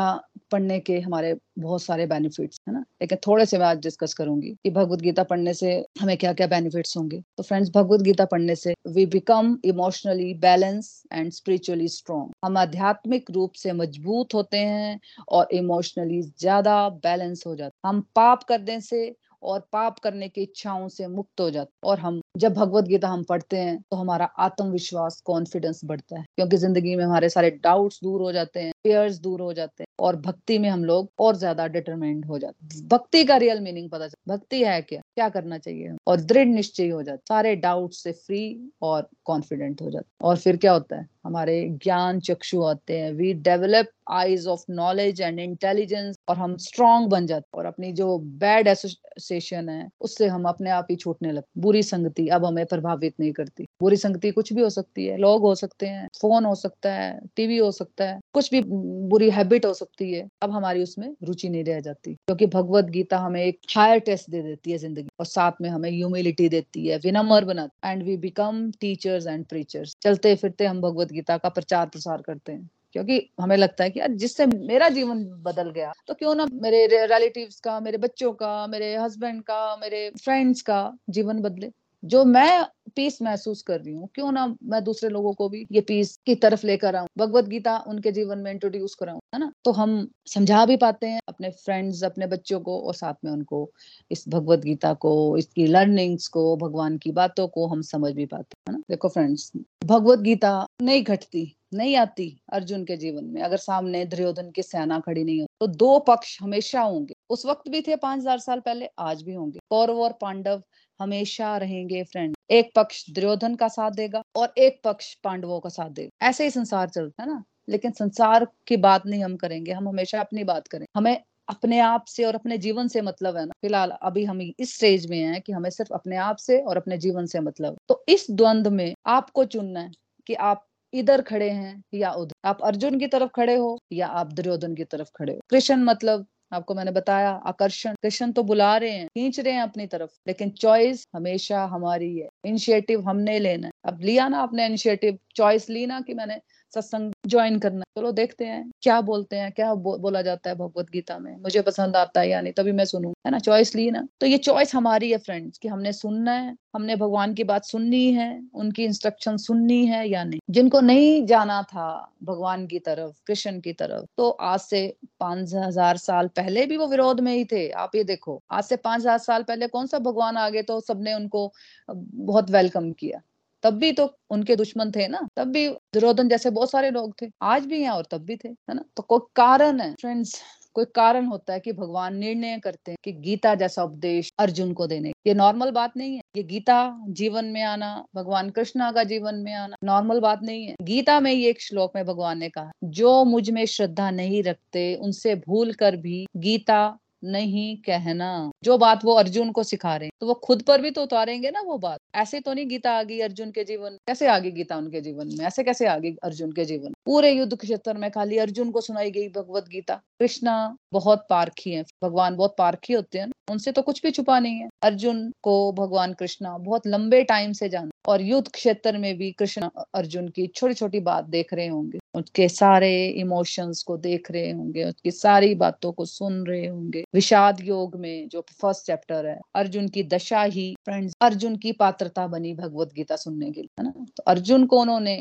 पढ़ने के हमारे बहुत सारे बेनिफिट्स है ना? लेकिन थोड़े से मैं आज डिस्कस करूँगी कि भगवत गीता पढ़ने से हमें क्या क्या बेनिफिट्स होंगे। तो फ्रेंड्स भगवत गीता पढ़ने से we become emotionally balance and spiritually strong हम आध्यात्मिक रूप से मज़बूत होते हैं और इमोशनली ज़्यादा बैलेंस हो जाते हम पाप करने से और पाप करने की इच्छाओं से मुक्त हो जाते और हम जब भगवत गीता हम पढ़ते हैं तो हमारा आत्मविश्वास कॉन्फिडेंस बढ़ता है। क्योंकि ज़िंदगी में हमारे सारे डाउट्स दूर हो जाते हैं फेयर्स दूर हो जाते हैं, और भक्ति में हम लोग और ज़्यादा डिटरमेंट हो जाते हैं। भक्ति का रियल मीनिंग पता चलता भक्ति है क्या? क्या करना चाहिए? और दृढ़ निश्चय हो जाता सारे डाउट से फ्री और कॉन्फिडेंट हो जाता और फिर क्या होता है? हमारे ज्ञान चक्षु आते हैं। We develop eyes of knowledge and intelligence और हम स्ट्रांग बन जाते और अपनी जो बैड एसोसिएशन है, उससे हम अपने आप ही छूटने लगते बुरी संगति अब हमें प्रभावित नहीं करती। बुरी संगति कुछ भी हो सकती है, लोग हो सकते हैं, फ़ोन हो सकता है, टीवी हो सकता है, कुछ भी बुरी हैबिट हो सकती है, अब हमारी उसमें रुचि नहीं रह जाती। क्योंकि भगवत गीता हमें एक हायर टेस्ट दे देती है ज़िंदगी और साथ में हमें ह्यूमिलिटी देती है, विनम्र बनाती and we become teachers and preachers चलते फिरते हम भगवत गीता का प्रचार प्रसार करते हैं। क्योंकि हमें लगता है कि जिससे मेरा जीवन बदल गया तो क्यों ना मेरे रिलेटिव्स का, मेरे बच्चों का, मेरे हस्बैंड का, मेरे फ्रेंड्स का जीवन बदले। जो मैं पीस महसूस कर रही हूँ, क्यों ना मैं दूसरे लोगों को भी ये पीस की तरफ़ लेकर आऊँ, भगवत गीता उनके जीवन में इंट्रोड्यूस कराऊं, है ना? तो हम समझा भी पाते हैं अपने फ्रेंड्स अपने बच्चों को और साथ में उनको, इस भगवत गीता को, इसकी लर्निंग्स को, भगवान की बातों को हम समझ भी पाते हैं ना? देखो फ्रेंड्स भगवत गीता नहीं घटती, नहीं आती अर्जुन के जीवन में, अगर सामने दुर्योधन की सेना खड़ी नहीं हो तो दो पक्ष हमेशा होंगे। उस वक्त भी थे पाँच हज़ार साल पहले, आज भी होंगे। कौरव और पांडव हमेशा रहेंगे फ्रेंड एक पक्ष दुर्योधन का साथ देगा और एक पक्ष पांडवों का साथ देगा। ऐसे ही संसार चलता है ना? लेकिन संसार की बात नहीं हम करेंगे, हम हमेशा अपनी बात करें हमें अपने आप से और अपने जीवन से मतलब है ना? फ़िलहाल अभी हम इस स्टेज में हैं कि हमें सिर्फ़ अपने आप से और अपने जीवन से मतलब। तो इस द्वंद में आपको चुनना है कि आप इधर खड़े हैं या उधर। आप अर्जुन की तरफ़ खड़े हो या आप दुर्योधन की तरफ़ खड़े हो। कृष्ण मतलब आपको मैंने बताया, आकर्षण, कृष्ण तो बुला रहे हैं, खींच रहे हैं अपनी तरफ़, लेकिन चॉइस हमेशा हमारी है इनिशिएटिव हमने लेना है। अब लिया ना आपने इनिशिएटिव चॉइस ली ना कि मैंने सत्संग ज्वाइन करना। चलो देखते हैं क्या बोलते हैं क्या बो, बोला जाता है भगवत गीता में। मुझे पसंद आता है या नहीं तभी मैं सुनू है ना? चॉइस ली ना? तो ये चॉइस हमारी है फ्रेंड्स कि हमने सुनना है हमने भगवान की बात सुननी है उनकी इंस्ट्रक्शन सुननी है या नहीं। जिनको नहीं जाना था भगवान की तरफ़ कृष्ण की तरफ़ तो आज से पाँच हज़ार साल पहले भी वो विरोध में ही थे। आप ये देखो आज से पाँच हज़ार साल पहले कौन सा भगवान आगे तो सबने उनको बहुत वेलकम किया। तब भी तो उनके दुश्मन थे ना। तब भी दुर्योधन जैसे बहुत सारे लोग थे, आज भी यहाँ और तब भी थे, है ना? तो कोई कारण है फ्रेंड्स कोई कारण होता है कि भगवान निर्णय करते हैं कि गीता जैसा उपदेश अर्जुन को देने। ये नॉर्मल बात नहीं है। ये गीता जीवन में आना, भगवान कृष्णा का जीवन में आना नॉर्मल बात नहीं है। गीता में ये एक श्लोक में भगवान ने कहा, जो मुझमें श्रद्धा नहीं रखते, उनसे भूल कर भी गीता नहीं कहना। जो बात वो अर्जुन को सिखा रहे हैं तो वो खुद पर भी तो उतारेंगे ना वो बात। ऐसे तो नहीं गीता आ गई अर्जुन के जीवन, कैसे आ गई गीता उनके जीवन में? ऐसे कैसे आ गई अर्जुन के जीवन? पूरे युद्ध क्षेत्र में खाली अर्जुन को सुनाई गई भगवत गीता। कृष्णा बहुत पारखी है, भगवान बहुत पारखी होते हैं, उनसे तो कुछ भी छुपा नहीं है। अर्जुन को भगवान कृष्णा बहुत लंबे टाइम से जान और युद्ध क्षेत्र में भी कृष्ण अर्जुन की छोटी छोटी बात देख रहे होंगे। उसके सारे इमोशंस को देख रहे होंगे उसकी सारी बातों को सुन रहे होंगे। विषाद योग में जो फ़र्स्ट चैप्टर है, अर्जुन की दशा ही फ्रेंड्स अर्जुन की पात्रता बनी भगवत गीता सुनने के लिए, है ना? तो अर्जुन को उन्होंने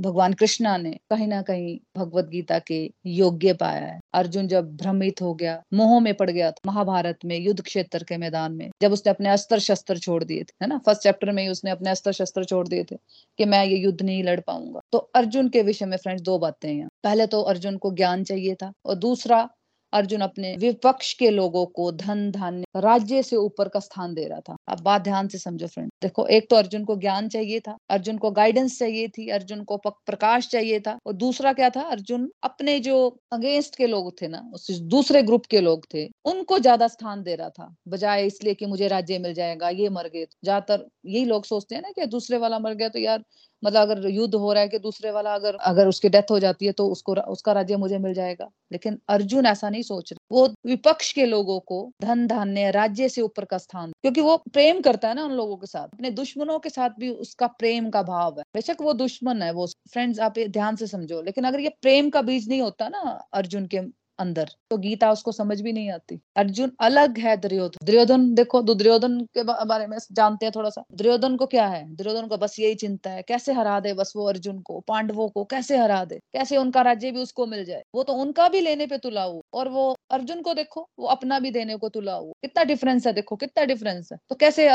भगवान कृष्णा ने कहीं ना कहीं भगवत गीता के योग्य पाया है। अर्जुन जब भ्रमित हो गया, मोह में पड़ गया महाभारत में युद्ध क्षेत्र के मैदान में जब उसने अपने अस्त्र शस्त्र छोड़ दिए थे, है ना? फ़र्स्ट चैप्टर में ही उसने अपने अस्त्र शस्त्र छोड़ दिए थे कि मैं ये युद्ध नहीं लड़ पाऊँगा। तो अर्जुन के विषय में फ्रेंड्स दो बातें हैं। पहले तो अर्जुन को ज्ञान चाहिए था और दूसरा अर्जुन अपने विपक्ष के लोगों को धन धान्य राज्य से ऊपर का स्थान दे रहा था। अब बात ध्यान से समझो फ्रेंड देखो, एक तो अर्जुन को ज्ञान चाहिए था, अर्जुन को गाइडेंस चाहिए थी, अर्जुन को प्रकाश चाहिए था, और दूसरा क्या था, अर्जुन अपने जो अगेंस्ट के लोग थे ना, उस दूसरे ग्रुप के लोग थे, उनको ज़्यादा स्थान दे रहा था। बजाय इसलिए कि मुझे राज्य मिल जाएगा, ये मर गए ज़्यादातर यही लोग सोचते हैं ना कि दूसरे वाला मर गया तो यार मतलब अगर युद्ध हो रहा है कि दूसरे वाला अगर अगर उसकी डेथ हो जाती है तो उसको उसका राज्य मुझे मिल जाएगा। लेकिन अर्जुन ऐसा नहीं सोच रहे। वो विपक्ष के लोगों को धन धान्य राज्य से ऊपर का स्थान क्योंकि वो प्रेम करता है ना उन लोगों के साथ। अपने दुश्मनों के साथ भी उसका प्रेम का भाव है। बेशक वो दुश्मन है वो। फ्रेंड्स आप ध्यान से समझो। लेकिन अगर ये प्रेम का बीज नहीं होता ना अर्जुन के अंदर। तो गीता उसको समझ भी नहीं आती। अर्जुन अलग है दुर्योधन। दुर्योधन देखो दुर्योधन के बारे में जानते हैं थोड़ा सा। दुर्योधन को क्या है? दुर्योधन को बस यही चिंता है, कैसे हरा दे बस वो अर्जुन को, पांडवों को, कैसे हरा दे? कैसे उनका राज्य भी उसको मिल जाए? वो तो उनका भी लेने पे तुला हो और वो अर्जुन को देखो, वो अपना भी देने को तुला हो कितना डिफरेंस है देखो, कितना डिफरेंस है। तो कैसे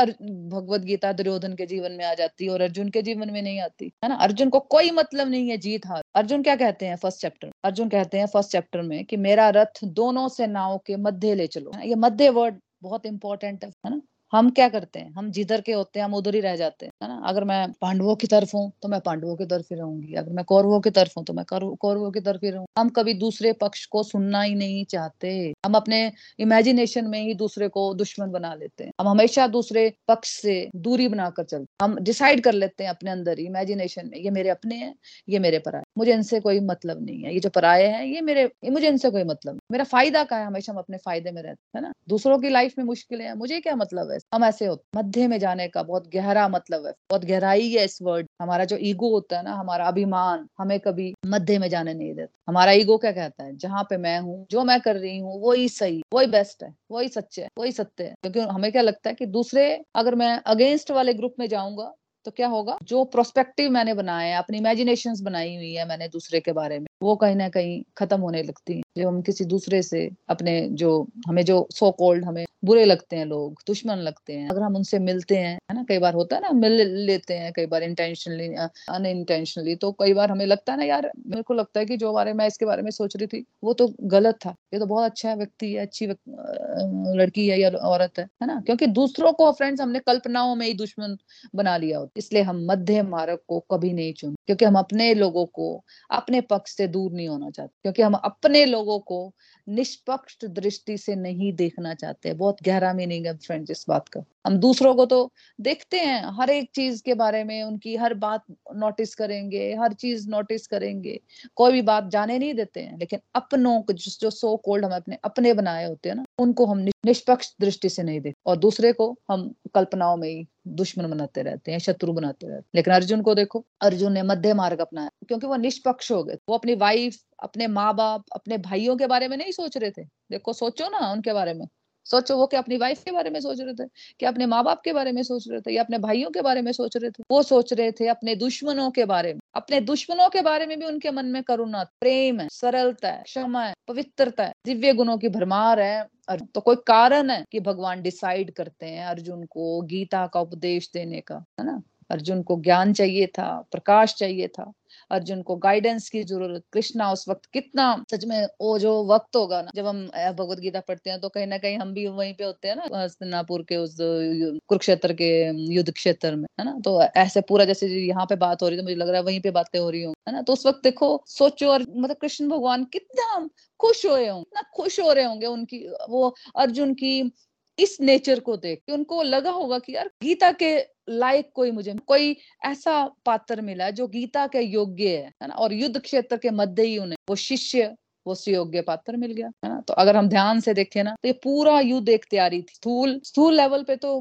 भगवत गीता दुर्योधन के जीवन में आ जाती है और अर्जुन के जीवन में नहीं आती? है ना? अर्जुन को कोई मतलब नहीं है, जीत हार। अर्जुन क्या कहते हैं फ़र्स्ट चैप्टर अर्जुन कहते हैं फ़र्स्ट चैप्टर में कि मेरा रथ दोनों सेनाओं के मध्य ले चलो। ये मध्य वर्ड बहुत इंपॉर्टेंट है ना? हम क्या करते हैं? हम जिधर के होते हैं, हम उधर ही रह जाते हैं, है ना? अगर मैं पांडवों की तरफ़ हूँ तो मैं पांडवों की तरफ़ ही रहूँगी। अगर मैं कौरवों की तरफ़ हूँ तो मैं कौरवों की तरफ़ ही रहूँ। हम कभी दूसरे पक्ष को सुनना ही नहीं चाहते। हम अपने इमेजिनेशन में ही दूसरे को दुश्मन बना लेते हैं। हम हमेशा दूसरे पक्ष से दूरी बनाकर चलते हम डिसाइड कर लेते हैं अपने अंदर इमेजिनेशन में, ये मेरे अपने हैं, ये मेरे पराये मुझे इनसे कोई मतलब नहीं है। ये जो पराये हैं, ये मेरे, ये मुझे इनसे कोई मतलब नहीं मेरा फ़ायदा का है? हमेशा हम अपने फ़ायदे में रहते हैं ना? दूसरों की लाइफ में मुश्किलें हैं, मुझे क्या मतलब है? हम ऐसे होते मध्य में जाने का बहुत गहरा मतलब है, बहुत गहराई है इस वर्ड हमारा जो ईगो होता है ना, हमारा अभिमान हमें कभी मध्य में जाने नहीं देता। हमारा ईगो क्या कहता है? जहाँ पे मैं हूँ, जो मैं कर रही हूँ, वही सही, वही बेस्ट है, वही सच्चे है, वही सत्य है। क्योंकि हमें क्या लगता है कि दूसरे, अगर मैं अगेंस्ट वाले ग्रुप में जाऊँगा तो क्या होगा? जो प्रोस्पेक्टिव मैंने बनाया है, अपनी इमेजिनेशन बनाई हुई है मैंने दूसरे के बारे में। वो कहीं ना कहीं खत्म होने लगती है। जब हम किसी दूसरे से अपने जो, हमें जो सो कोल्ड हमें बुरे लगते हैं लोग, दुश्मन लगते हैं, अगर हम उनसे मिलते हैं, है ना, कई बार होता है ना, मिल लेते हैं, कई बार इंटेंशनली अनइंटेंशनली तो कई बार हमें लगता है ना, यार, मेरे को लगता है कि जो बारे, में इसके बारे में सोच रही थी, वो तो गलत था। ये तो बहुत अच्छा व्यक्ति है, अच्छी लड़की है या औरत है है ना? क्योंकि दूसरों को फ्रेंड्स हमने कल्पनाओं में ही दुश्मन बना लिया होता इसलिए हम मध्य मार्ग को कभी नहीं चुन क्योंकि हम अपने लोगों को, अपने पक्ष से दूर नहीं होना चाहते, क्योंकि हम अपने लोगों को निष्पक्ष दृष्टि से नहीं देखना चाहते। बहुत गहरा मीनिंग है फ्रेंड्स इस बात का। हम दूसरों को तो देखते हैं हर एक चीज़ के बारे में, उनकी हर बात नोटिस करेंगे, हर चीज़ नोटिस करेंगे। कोई भी बात जाने नहीं देते हैं, लेकिन अपनों को जो सो कोल्ड हम अपने अपने बनाए होते हैं ना, उनको हम निष्पक्ष दृष्टि से नहीं देखते। और दूसरे को हम कल्पनाओं में ही दुश्मन बनाते रहते हैं, शत्रु बनाते रहते हैं। लेकिन अर्जुन को देखो, अर्जुन ने मध्य मार्ग अपनाया, क्योंकि वो निष्पक्ष हो गए। वो अपनी वाइफ अपने माँ बाप अपने भाइयों के बारे में नहीं सोच रहे थे। देखो, सोचो ना उनके बारे में। सोचो वो क्या अपनी वाइफ के बारे में सोच रहे थे? क्या अपने माँ बाप के बारे में सोच रहे थे? या अपने भाइयों के बारे में सोच रहे थे? वो सोच रहे थे अपने दुश्मनों के बारे में। अपने दुश्मनों के बारे में भी उनके मन में करुणा प्रेम है, सरलता है, क्षमा है, पवित्रता है, दिव्य गुणों की भरमार है। तो कोई कारण है कि भगवान डिसाइड करते हैं अर्जुन को गीता का उपदेश देने का, है ना? अर्जुन को ज्ञान चाहिए था, प्रकाश चाहिए था। अर्जुन को गाइडेंस की ज़रूरत। कृष्णा उस वक्त कितना, सच में वो जो वक्त होगा ना, जब हम भगवत गीता पढ़ते हैं तो कहीं ना कहीं हम भी वहीं पे होते हैं ना, हस्तिनापुर के उस कुरुक्षेत्र के युद्ध क्षेत्र में, है ना? तो ऐसे पूरा जैसे यहाँ पे बात हो रही है तो मुझे लग रहा है वहीं पे बातें हो रही हूँ, है ना? तो उस वक्त देखो, सोचो और मतलब कृष्ण भगवान कितना खुश हो रहे होंगे ना खुश हो रहे होंगे उनकी, वो अर्जुन की इस नेचर को देख उनको लगा होगा कि यार गीता के लायक कोई मुझे कोई ऐसा पात्र मिला जो गीता के योग्य है ना? और युद्ध क्षेत्र के मध्य ही उन्हें, वो शिष्य वो सुयोग्य पात्र मिल गया, है ना? तो अगर हम ध्यान से देखें ना तो ये पूरा युद्ध एक तैयारी थी। स्थूल स्थूल लेवल पे तो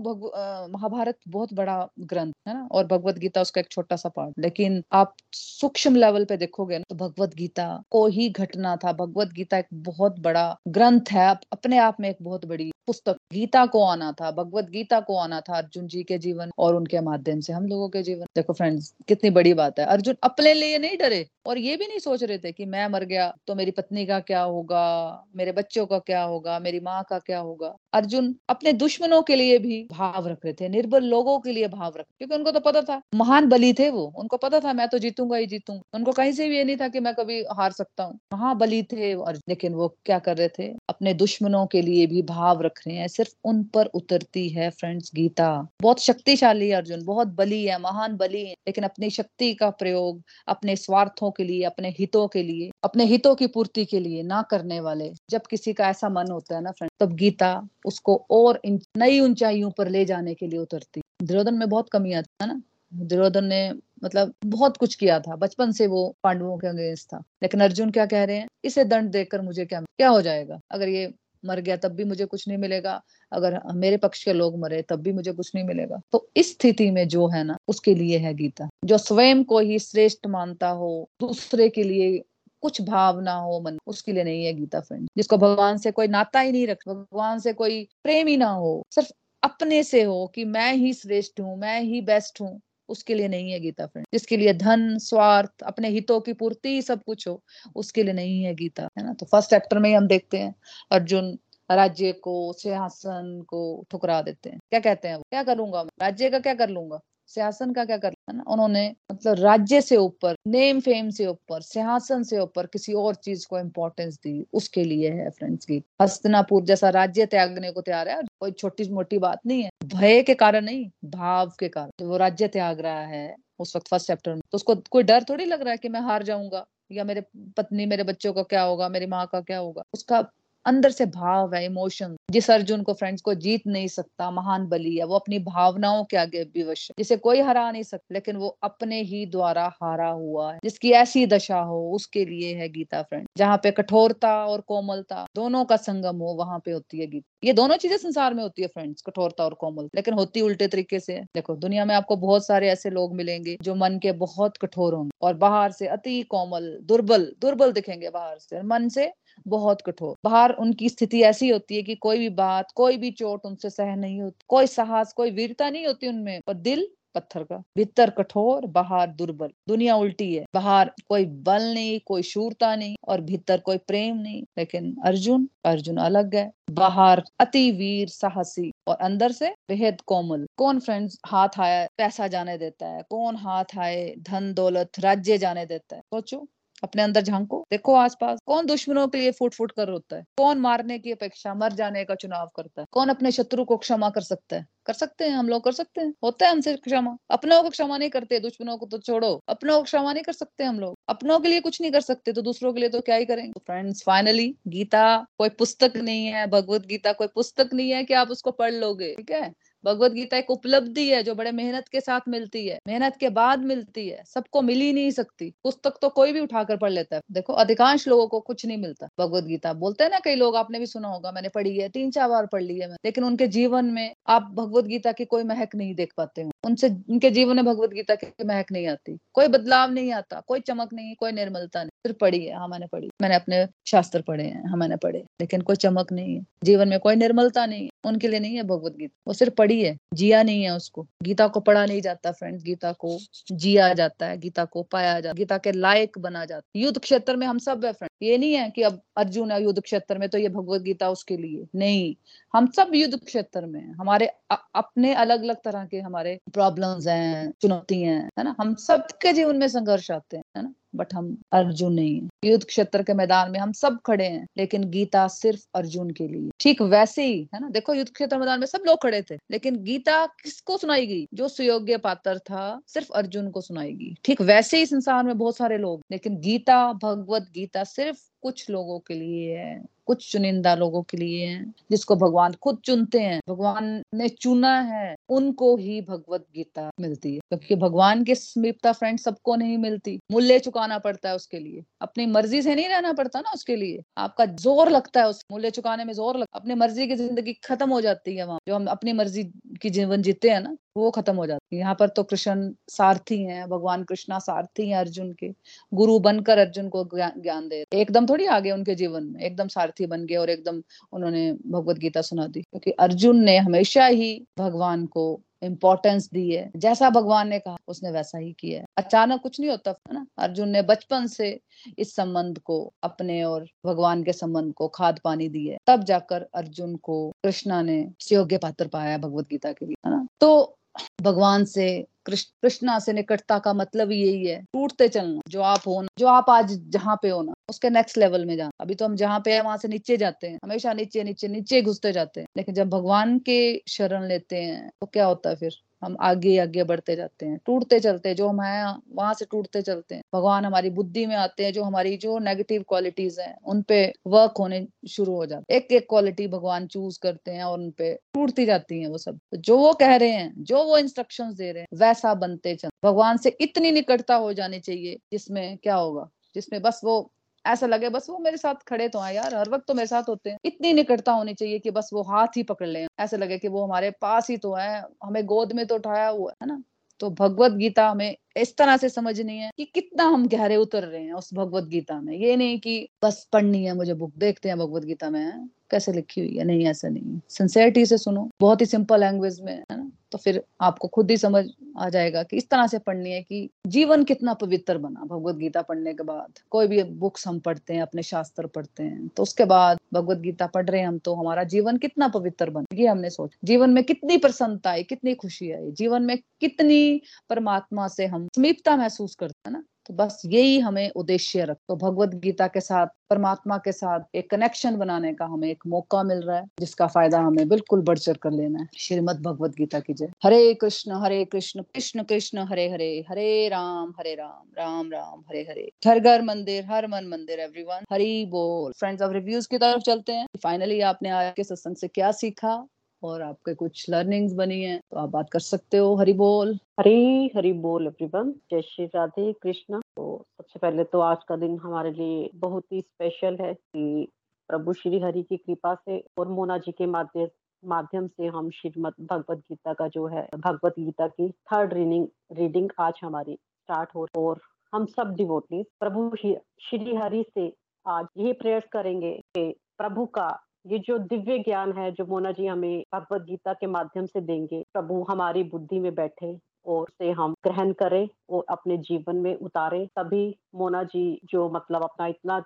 महाभारत बहुत बड़ा ग्रंथ, है ना? और भगवत गीता उसका एक छोटा सा पार्ट। लेकिन आप सूक्ष्म लेवल पे देखोगे ना तो भगवत गीता को ही घटना था। भगवत गीता एक बहुत बड़ा ग्रंथ है। अपने आप में एक बहुत बड़ी पुस्तक। गीता को आना था, भगवत गीता को आना था अर्जुन जी के जीवन और उनके माध्यम से, हम लोगों के जीवन। देखो फ्रेंड्स कितनी बड़ी बात है। अर्जुन अपने लिए नहीं डरे और ये भी नहीं सोच रहे थे कि मैं मर गया तो मेरी पत्नी का क्या होगा? मेरे बच्चों का क्या होगा? मेरी माँ का क्या होगा? अर्जुन अपने दुश्मनों के लिए भी भाव रख रहे थे, निर्बल लोगों के लिए भाव रख क्योंकि उनको तो पता था, महान बली थे वो। उनको पता था, मैं तो जीतूँगा ही जीतूँगा उनको कहीं से भी ये नहीं था कि मैं कभी हार सकता हूँ। महाबली थे और लेकिन वो क्या कर रहे थे? अपने दुश्मनों के लिए भी भाव रख रहे हैं। सिर्फ़ उन पर उतरती है फ्रेंड्स गीता। बहुत शक्तिशाली है अर्जुन, बहुत बली है, महान बली। है लेकिन अपनी शक्ति का प्रयोग अपने स्वार्थों के लिए, अपने हितों के लिए, अपने हितों की पूर्ति के लिए ना करने वाले। जब किसी का ऐसा मन होता है ना फ्रेंड तब गीता उसको और नई ऊंचाइयों पर ले जाने के लिए उतरती। दुर्योधन में बहुत कमी आती, है ना? दुर्योधन ने मतलब बहुत कुछ किया था। बचपन से वो पांडवों के अगेंस्ट था। लेकिन अर्जुन क्या कह रहे हैं? इसे दंड देकर मुझे क्या क्या हो जाएगा? अगर ये मर गया, तब भी मुझे कुछ नहीं मिलेगा। अगर मेरे पक्ष के लोग मरे, तब भी मुझे कुछ नहीं मिलेगा। तो इस स्थिति में जो है ना, उसके लिए है गीता। जो स्वयं को ही श्रेष्ठ मानता हो, दूसरे के लिए कुछ भाव ना हो मन, उसके लिए नहीं है गीता फ्रेंड जिसको भगवान से कोई नाता ही नहीं रख भगवान से कोई प्रेम ही ना हो, सिर्फ़ अपने से हो कि मैं ही श्रेष्ठ हूँ, मैं ही बेस्ट हूँ, उसके लिए नहीं है गीता फ्रेंड जिसके लिए धन, स्वार्थ, अपने हितों की पूर्ति सब कुछ हो, उसके लिए नहीं है गीता, है ना? तो फ़र्स्ट चैप्टर में ही हम देखते हैं, अर्जुन राज्य को, सिंहासन को ठुकरा देते हैं। क्या कहते हैं क्या करूँगा राज्य का क्या कर लूँगा? सिंहासन का क्या करना है ना? उन्होंने मतलब राज्य से ऊपर नेम फेम से ऊपर, सिंहासन से ऊपर किसी और चीज़ को इम्पोर्टेंस दी, उसके लिए है फ्रेंड्स की। हस्तनापुर जैसा राज्य त्यागने को तैयार है, कोई छोटी मोटी बात नहीं है। भय के कारण नहीं, भाव के कारण। वो राज्य त्याग रहा है उस वक्त फ़र्स्ट चैप्टर में। तो उसको कोई डर थोड़ी लग रहा है कि मैं हार जाऊँगा, या मेरे पत्नी मेरे बच्चों का क्या होगा, मेरी माँ का क्या होगा? उसका अंदर से भाव है इमोशन जिस अर्जुन को फ्रेंड्स को जीत नहीं सकता, महान बली है, वो अपनी भावनाओं के आगे विवश जिसे कोई हरा नहीं सकता, लेकिन वो अपने ही द्वारा हारा हुआ है। जिसकी ऐसी दशा हो, उसके लिए है गीता फ्रेंड जहाँ पे कठोरता और कोमलता दोनों का संगम हो, वहाँ पे होती है गीता। ये दोनों चीज़ें संसार में होती है फ्रेंड्स कठोरता और कोमल। लेकिन होती उल्टे तरीके से, देखो, दुनिया में आपको बहुत सारे ऐसे लोग मिलेंगे जो मन के बहुत कठोर होंगे। और बाहर से अति कोमल, दुर्बल दुर्बल दिखेंगे बाहर से। मन से बहुत कठोर। बाहर उनकी स्थिति ऐसी होती है कि कोई भी बात, कोई भी चोट उनसे सह नहीं होती, कोई साहस, कोई वीरता नहीं होती उनमें और दिल पत्थर का। भीतर कठोर, बाहर दुर्बल। दुनिया उल्टी है। बाहर कोई बल नहीं, कोई शूरता नहीं, और भीतर कोई प्रेम नहीं। लेकिन अर्जुन अर्जुन अलग है। बाहर अति वीर, साहसी, और अंदर से बेहद कोमल। कौन फ्रेंड्स हाथ आया, पैसा जाने देता है? कौन हाथ आए, धन, दौलत, राज्य जाने देता है? सोचो। अपने अंदर झांको। देखो आसपास, कौन दुश्मनों के लिए फुट फुट कर होता है? कौन मारने की अपेक्षा, मर जाने का चुनाव करता है? कौन अपने शत्रु को क्षमा कर सकता है? कर सकते हैं, हम लोग कर सकते हैं। होता है हमसे क्षमा। अपनों को क्षमा नहीं करते, दुश्मनों को तो छोड़ो। अपनों को क्षमा नहीं कर सकते हम लोग। अपनों के लिए कुछ नहीं कर सकते तो दूसरों के लिए तो क्या ही करेंगे? तो फ्रेंड्स फाइनली गीता कोई पुस्तक नहीं है, भगवत गीता कोई पुस्तक नहीं है कि आप उसको पढ़ लोगे, ठीक है? भगवत गीता एक उपलब्धि है जो बड़े मेहनत के साथ मिलती है, मेहनत के बाद मिलती है, सबको मिल ही नहीं सकती। पुस्तक तो कोई भी उठाकर पढ़ लेता है। देखो, अधिकांश लोगों को कुछ नहीं मिलता भगवत गीता। बोलते हैं ना, कई लोग, आपने भी सुना होगा, मैंने पढ़ी है, तीन चार बार पढ़ ली है लेकिन उनके जीवन में आप भगवत गीता की कोई महक नहीं देख पाते हो। उनसे, उनके जीवन में भगवत गीता की महक नहीं आती। कोई बदलाव नहीं आता, कोई चमक नहीं, कोई निर्मलता नहीं। सिर्फ़ पढ़ी है हाँ मैंने पढ़ी। मैंने अपने शास्त्र पढ़े हैं हाँ मैंने पढ़े। लेकिन कोई चमक नहीं है। जीवन में कोई निर्मलता नहीं है। उनके लिए नहीं है भगवत गीता। वो सिर्फ़ पढ़ी है, जिया नहीं है उसको। गीता को पढ़ा नहीं जाता फ्रेंड गीता को जिया जाता है, गीता को पाया जाता गीता के लायक बना जाता युद्ध क्षेत्र में हम सब है फ्रेंड ये नहीं है कि अब अर्जुन है युद्ध क्षेत्र में तो ये भगवत गीता उसके लिए। नहीं हम सब युद्ध क्षेत्र में हमारे अ, अपने अलग अलग तरह के हमारे प्रॉब्लम्स हैं चुनौती हैं है ना? हम सबके जीवन में संघर्ष आते हैं है ना? बट हम अर्जुन नहीं है। युद्ध क्षेत्र के मैदान में हम सब खड़े हैं लेकिन गीता सिर्फ़ अर्जुन के लिए। ठीक वैसे ही है ना? देखो युद्ध क्षेत्र मैदान में सब लोग खड़े थे लेकिन गीता किसको सुनाई गई? जो सुयोग्य पात्र था सिर्फ़ अर्जुन को सुनाई गई। ठीक वैसे ही संसार में बहुत सारे लोग लेकिन गीता भगवत गीता सिर्फ़ कुछ लोगों के लिए है, कुछ चुनिंदा लोगों के लिए है, जिसको भगवान खुद चुनते हैं। भगवान ने चुना है। उनको ही भगवत गीता मिलती है। क्योंकि भगवान की समीपता फ्रेंड सबको नहीं मिलती। मूल्य चुकाना पड़ता है उसके लिए। अपनी मर्ज़ी से नहीं रहना पड़ता ना उसके लिए। आपका ज़ोर लगता है उस मूल्य चुकाने में ज़ोर लगता अपनी मर्ज़ी की ज़िंदगी खत्म हो जाती है वहाँ। जो हम अपनी मर्ज़ी की जीवन जीते हैं ना, वो खत्म हो जाती है। यहाँ पर तो कृष्ण सारथी हैं, भगवान कृष्णा सारथी हैं अर्जुन के। गुरु बनकर अर्जुन को ज्ञान दे एकदम थोड़ी आगे उनके जीवन में, एकदम सारथी बन गए और एकदम उन्होंने भगवत गीता सुना दी। क्योंकि अर्जुन ने हमेशा ही भगवान को इम्पोर्टेंस दी है। जैसा भगवान ने कहा, उसने वैसा ही किया है। अचानक कुछ नहीं होता, है ना? अर्जुन ने बचपन से इस संबंध को, अपने और भगवान के संबंध को खाद पानी दी है। तब जाकर अर्जुन को कृष्णा ने योग्य पात्र पाया भगवत गीता के लिए, है ना? तो भगवान से, कृष्णा से निकटता का मतलब यही है। टूटते चलना, जो आप हो ना, जो आप आज जहाँ पे हो ना, उसके नेक्स्ट लेवल में जाना। अभी तो हम जहाँ पे है, वहाँ से नीचे जाते हैं। हमेशा नीचे नीचे नीचे घुसते जाते हैं। लेकिन जब भगवान के शरण लेते हैं तो क्या होता है फिर? हम आगे आगे बढ़ते जाते हैं, टूटते चलते हैं, जो हम हैं वहाँ से टूटते चलते हैं। भगवान हमारी बुद्धि में आते हैं, जो हमारी जो नेगेटिव क्वालिटीज हैं, उन पे वर्क होने शुरू हो जाते एक एक क्वालिटी भगवान चूज़ करते हैं और उन पे टूटती जाती है वो सब। तो जो वो कह रहे हैं, जो वो इंस्ट्रक्शन दे रहे हैं, वैसा बनते चल। भगवान से इतनी निकटता हो जानी चाहिए, जिसमें क्या होगा, जिसमें बस वो ऐसा लगे, बस वो मेरे साथ खड़े तो हैं यार, हर वक्त तो मेरे साथ होते हैं। इतनी निकटता होनी चाहिए कि बस वो हाथ ही पकड़ ले। ऐसा लगे कि वो हमारे पास ही तो है, हमें गोद में तो उठाया हुआ है ना? तो भगवत गीता हमें इस तरह से समझनी है कि कितना हम गहरे उतर रहे हैं उस भगवत गीता में। ये नहीं कि बस पढ़नी है, मुझे बुक देखते हैं भगवत गीता में कैसे लिखी हुई है? नहीं, ऐसा नहीं। सिंसेरिटी से सुनो। बहुत ही सिंपल लैंग्वेज में, है ना? तो फिर आपको खुद ही समझ आ जाएगा कि इस तरह से पढ़नी है कि जीवन कितना पवित्र बना भगवत गीता पढ़ने के बाद। कोई भी बुक्स हम पढ़ते हैं, अपने शास्त्र पढ़ते हैं तो उसके बाद भगवत गीता पढ़ रहे हैं हम तो हमारा जीवन कितना पवित्र बना ये हमने सोच। जीवन में कितनी प्रसन्नता आई, कितनी खुशी आई, जीवन में कितनी परमात्मा से हम समीपता महसूस करते हैं ना तो बस यही हमें उद्देश्य रख तो भगवत गीता के साथ, परमात्मा के साथ एक कनेक्शन बनाने का हमें एक मौका मिल रहा है, जिसका फ़ायदा हमें बिल्कुल बढ़ चढ़ कर लेना है। श्रीमद भगवत गीता की जय। हरे कृष्ण हरे कृष्ण कृष्ण कृष्ण, हरे हरे हरे राम हरे राम राम राम, हरे हरे। घर घर मंदिर, हर मन मंदिर एवरीवन हरी बोल। फ्रेंड्स ऑफ़ रिव्यूज़ की तरफ़ चलते हैं। फाइनली आपने आज के सत्संग से क्या सीखा? और आपके कुछ लर्निंग्स बनी है तो आप बात कर सकते हो, हरी बोल। हरी हरी बोल एवरीवन जय श्री राधे कृष्ण। तो सबसे पहले तो आज का दिन हमारे लिए बहुत ही स्पेशल है कि प्रभु श्री हरि की कृपा से और मोना जी के माध्यम माध्यम से हम श्रीमद भगवत गीता का जो है भगवत गीता की थर्ड रीडिंग रीडिंग आज हमारी स्टार्ट हो और हम सब डिवोटी प्रभु श्री हरि से आज यही प्रेयर्स करेंगे कि प्रभु का ये जो दिव्य ज्ञान है जो मोना जी हमें भगवत गीता के माध्यम से देंगे, प्रभु हमारी बुद्धि में बैठे और से हम ग्रहण करें और अपने जीवन में उतारे, तभी मोना जी जो मतलब अपना इतना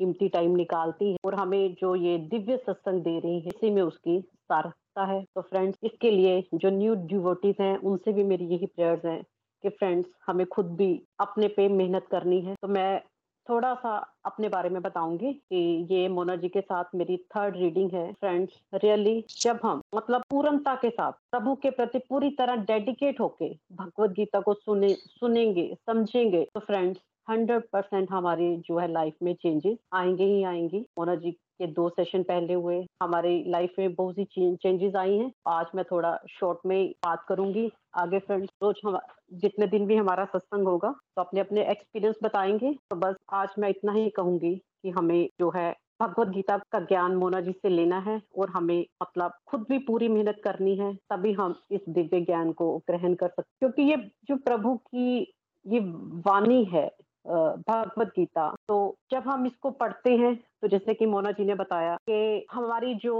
कीमती टाइम निकालती है और हमें जो ये दिव्य सत्संग दे रही है, इसी में उसकी सार्थकता है। तो फ्रेंड्स इसके लिए जो न्यू डिवोटीज हैं, उनसे भी मेरी यही प्रेयर्स हैं कि फ्रेंड्स हमें खुद भी अपने पे मेहनत करनी है। तो मैं थोड़ा सा अपने बारे में बताऊँगी कि ये मोना जी के साथ मेरी थर्ड रीडिंग है फ्रेंड्स रियली जब हम मतलब पूर्णता के साथ, प्रभु के प्रति पूरी तरह डेडिकेट होके भगवत गीता को सुने, सुनेंगे, समझेंगे तो फ्रेंड्स हंड्रेड परसेंट हमारी जो है लाइफ में चेंजेस आएँगे ही आएँगी। मोना जी के दो सेशन पहले हुए, हमारी लाइफ में बहुत सी चेंजेस आई हैं। आज मैं थोड़ा शॉर्ट में बात करूँगी। आगे फ्रेंड्स रोज हम, जितने दिन भी हमारा सत्संग होगा तो अपने अपने एक्सपीरियंस बताएँगे। तो बस आज मैं इतना ही कहूँगी कि हमें जो है भगवत गीता का ज्ञान मोना जी से लेना है और हमें मतलब खुद भी पूरी मेहनत करनी है, तभी हम इस दिव्य ज्ञान को ग्रहण कर सकते क्योंकि ये जो प्रभु की ये वाणी है भगवत गीता। तो जब हम इसको पढ़ते हैं तो जैसे कि मोना जी ने बताया कि हमारी जो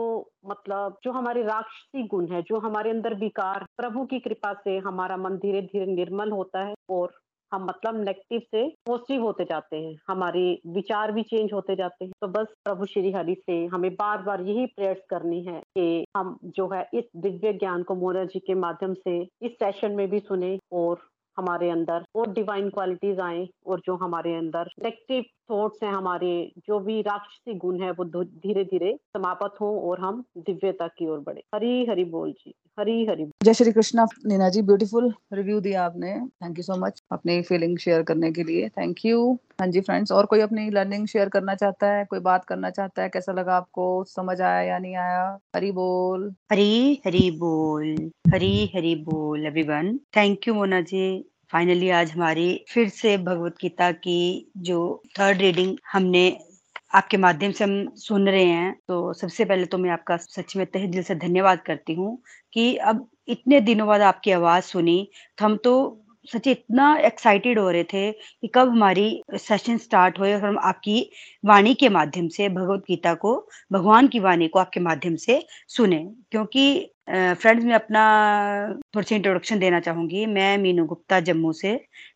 मतलब जो हमारे राक्षसी गुण है, जो हमारे अंदर विकार, प्रभु की कृपा से हमारा मन धीरे धीरे निर्मल होता है और हम मतलब नेगेटिव से पॉजिटिव होते जाते हैं। हमारे विचार भी चेंज होते जाते हैं। तो बस प्रभु श्री हरि से हमें बार बार यही प्रेयर्स करनी है कि हम जो है इस दिव्य ज्ञान को मोना जी के माध्यम से इस सेशन में भी सुने और हमारे अंदर और डिवाइन क्वालिटीज आए और जो हमारे अंदर नेगेटिव थॉट्स हैं हमारे जो भी राक्षसी गुण है वो धीरे धीरे समाप्त हो और हम दिव्यता की ओर बढ़े। हरी हरी बोल जी हरी हरी जय श्री कृष्णा नीना जी ब्यूटीफुल रिव्यू दिया आपने। थैंक यू सो मच अपनी फीलिंग शेयर करने के लिए। थैंक यू हाँ जी फ्रेंड्स और कोई अपनी लर्निंग शेयर करना चाहता है कोई बात करना चाहता है कैसा लगा आपको समझ आया या नहीं आया? हरी बोल। हरी हरी बोल हरी हरी बोल everyone thank you Mona ji. Finally आज हमारी फिर से भगवत गीता की जो थर्ड रीडिंग हमने आपके माध्यम से हम सुन रहे हैं तो सबसे पहले तो मैं आपका सच में तहे दिल से धन्यवाद करती हूँ कि अब इतने दिनों बाद आपकी आवाज़ सुनी तो हम तो सच इतना एक्साइटेड हो रहे थे कि कब हमारी सेशन स्टार्ट हुए और हम आपकी वाणी के माध्यम से, भगवत गीता को, भगवान की वाणी को आपके माध्यम से सुने। क्योंकि फ्रेंड्स, मैं अपना थोड़ी सी इंट्रोडक्शन देना चाहूँगी। मैं मीनू गुप्ता, जम्मू से।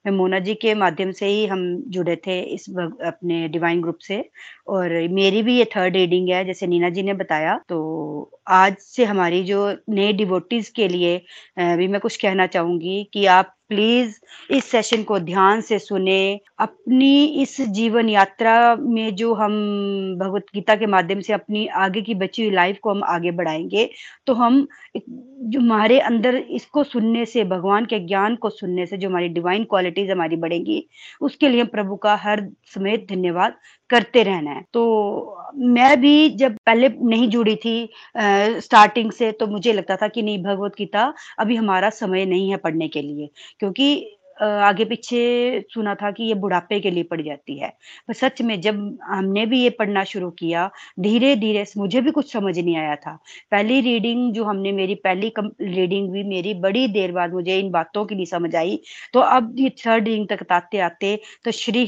मैं मोना जी के माध्यम से ही हम जुड़े थे इस अपने डिवाइन ग्रुप से। और मेरी भी ये थर्ड रीडिंग है, जैसे नीना जी ने बताया। तो आज से हमारी जो नए डिवोटीज के लिए भी मैं कुछ कहना चाहूँगी कि आप प्लीज़ इस सेशन को ध्यान से सुने। अपनी इस जीवन यात्रा में जो हम भगवत गीता के माध्यम से अपनी आगे की बची हुई लाइफ को हम आगे बढ़ाएँगे तो हम जो हमारे अंदर इसको सुनने से, भगवान के ज्ञान को सुनने से, जो हमारी डिवाइन क्वालिटीज हमारी बढ़ेंगी, उसके लिए प्रभु का हर समय धन्यवाद। करते रहना है। तो मैं भी जब पहले नहीं जुड़ी थी आ, स्टार्टिंग से तो मुझे लगता था कि नहीं भगवत गीता अभी हमारा समय नहीं है पढ़ने के लिए। क्योंकि आगे पीछे सुना था कि ये बुढ़ापे के लिए पड़ जाती है। पर सच में जब हमने भी ये पढ़ना शुरू किया धीरे धीरे मुझे भी कुछ समझ नहीं आया था। पहली रीडिंग जो हमने मेरी, पहली रीडिंग भी मेरी बड़ी देर बाद मुझे इन बातों की नहीं समझ आई। तो अब ये थर्ड रीडिंग तक आते आते तो श्री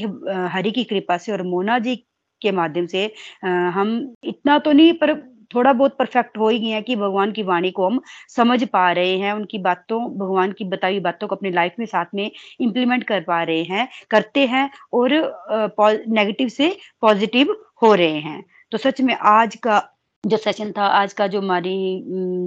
हरि की कृपा से और मोना जी के माध्यम से हम इतना तो नहीं पर थोड़ा बहुत परफेक्ट हो ही हैं कि भगवान की वाणी को हम समझ पा रहे हैं, उनकी बातों, भगवान की बताई बातों को अपने लाइफ में साथ में इम्प्लीमेंट कर पा रहे हैं, करते हैं और नेगेटिव से पॉजिटिव हो रहे हैं। तो सच में आज का जो सेशन था, आज का जो हमारी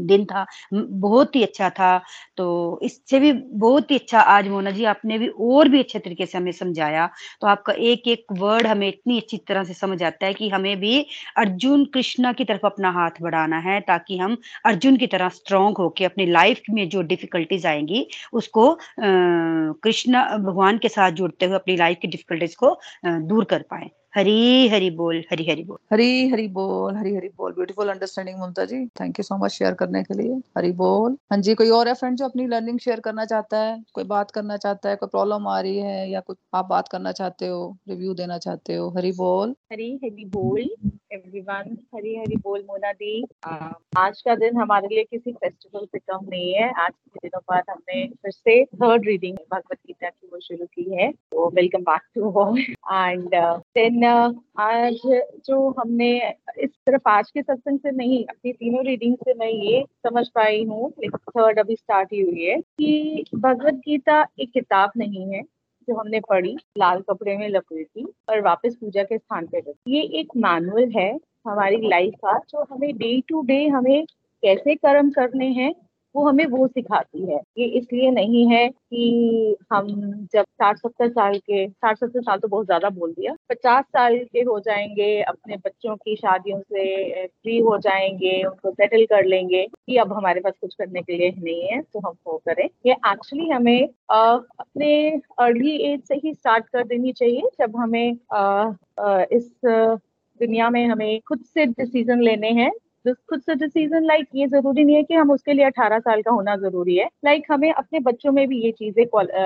दिन था बहुत ही अच्छा था। तो इससे भी बहुत ही अच्छा आज मोना जी, आपने भी और भी अच्छे तरीके से हमें समझाया। तो आपका एक एक वर्ड हमें इतनी अच्छी तरह से समझ आता है कि हमें भी अर्जुन कृष्णा की तरफ़ अपना हाथ बढ़ाना है, ताकि हम अर्जुन की तरह स्ट्रांग होके अपनी लाइफ में जो डिफिकल्टीज आएँगी, उसको कृष्णा, भगवान के साथ जुड़ते हुए अपनी लाइफ की डिफिकल्टीज को दूर कर पाए। हरी हरी बोल हरी हरी बोल। हरी हरी बोल हरी हरी बोल। Beautiful understanding Mamta ji. Thank you so much share करने के लिए। हरी बोल। हाँ जी कोई और है फ्रेंड जो अपनी लर्निंग शेयर करना चाहता है? कोई बात करना चाहता है? कोई प्रॉब्लम आ रही है? या कुछ आप बात करना चाहते हो? रिव्यू देना चाहते हो? हरी बोल। हरी हरी बोल एवरीवन हरी हरी बोल मोना दी। आज का दिन हमारे लिए किसी फेस्टिवल से कम नहीं है। आज के दिनों बाद हमने फिर से थर्ड रीडिंग भगवत गीता की वो शुरू की है। तो welcome back to home and then, आज जो हमने इस तरफ़ आज के सत्संग से नहीं, अपनी तीनों रीडिंग से मैं ये समझ पाई हूँ थर्ड अभी स्टार्ट ही हुई है, कि भगवत गीता एक किताब नहीं है, जो हमने पढ़ी, लाल कपड़े में लपेटी और वापस पूजा के स्थान पे रखी ये एक मैनुअल है हमारी लाइफ का, जो हमें डे टू डे हमें कैसे कर्म करने हैं वो हमें वो सिखाती है। ये इसलिए नहीं है कि हम जब साठ सत्तर साल के साठ सत्तर साल तो बहुत ज़्यादा बोल दिया। पचास साल के हो जाएँगे अपने बच्चों की शादियों से फ्री हो जाएँगे उनको सेटल कर लेंगे कि अब हमारे पास कुछ करने के लिए नहीं है तो हम वो करें। ये एक्चुअली हमें आ, अपने अर्ली एज से ही स्टार्ट कर देनी चाहिए जब हमें आ, आ, इस दुनिया में हमें खुद से डिसीज़न लेने हैं। खुद से डिसीज़न लाइक ये ज़रूरी नहीं है कि हम उसके लिए अठारह साल का होना ज़रूरी है। लाइक like, हमें अपने बच्चों में भी ये चीज़ें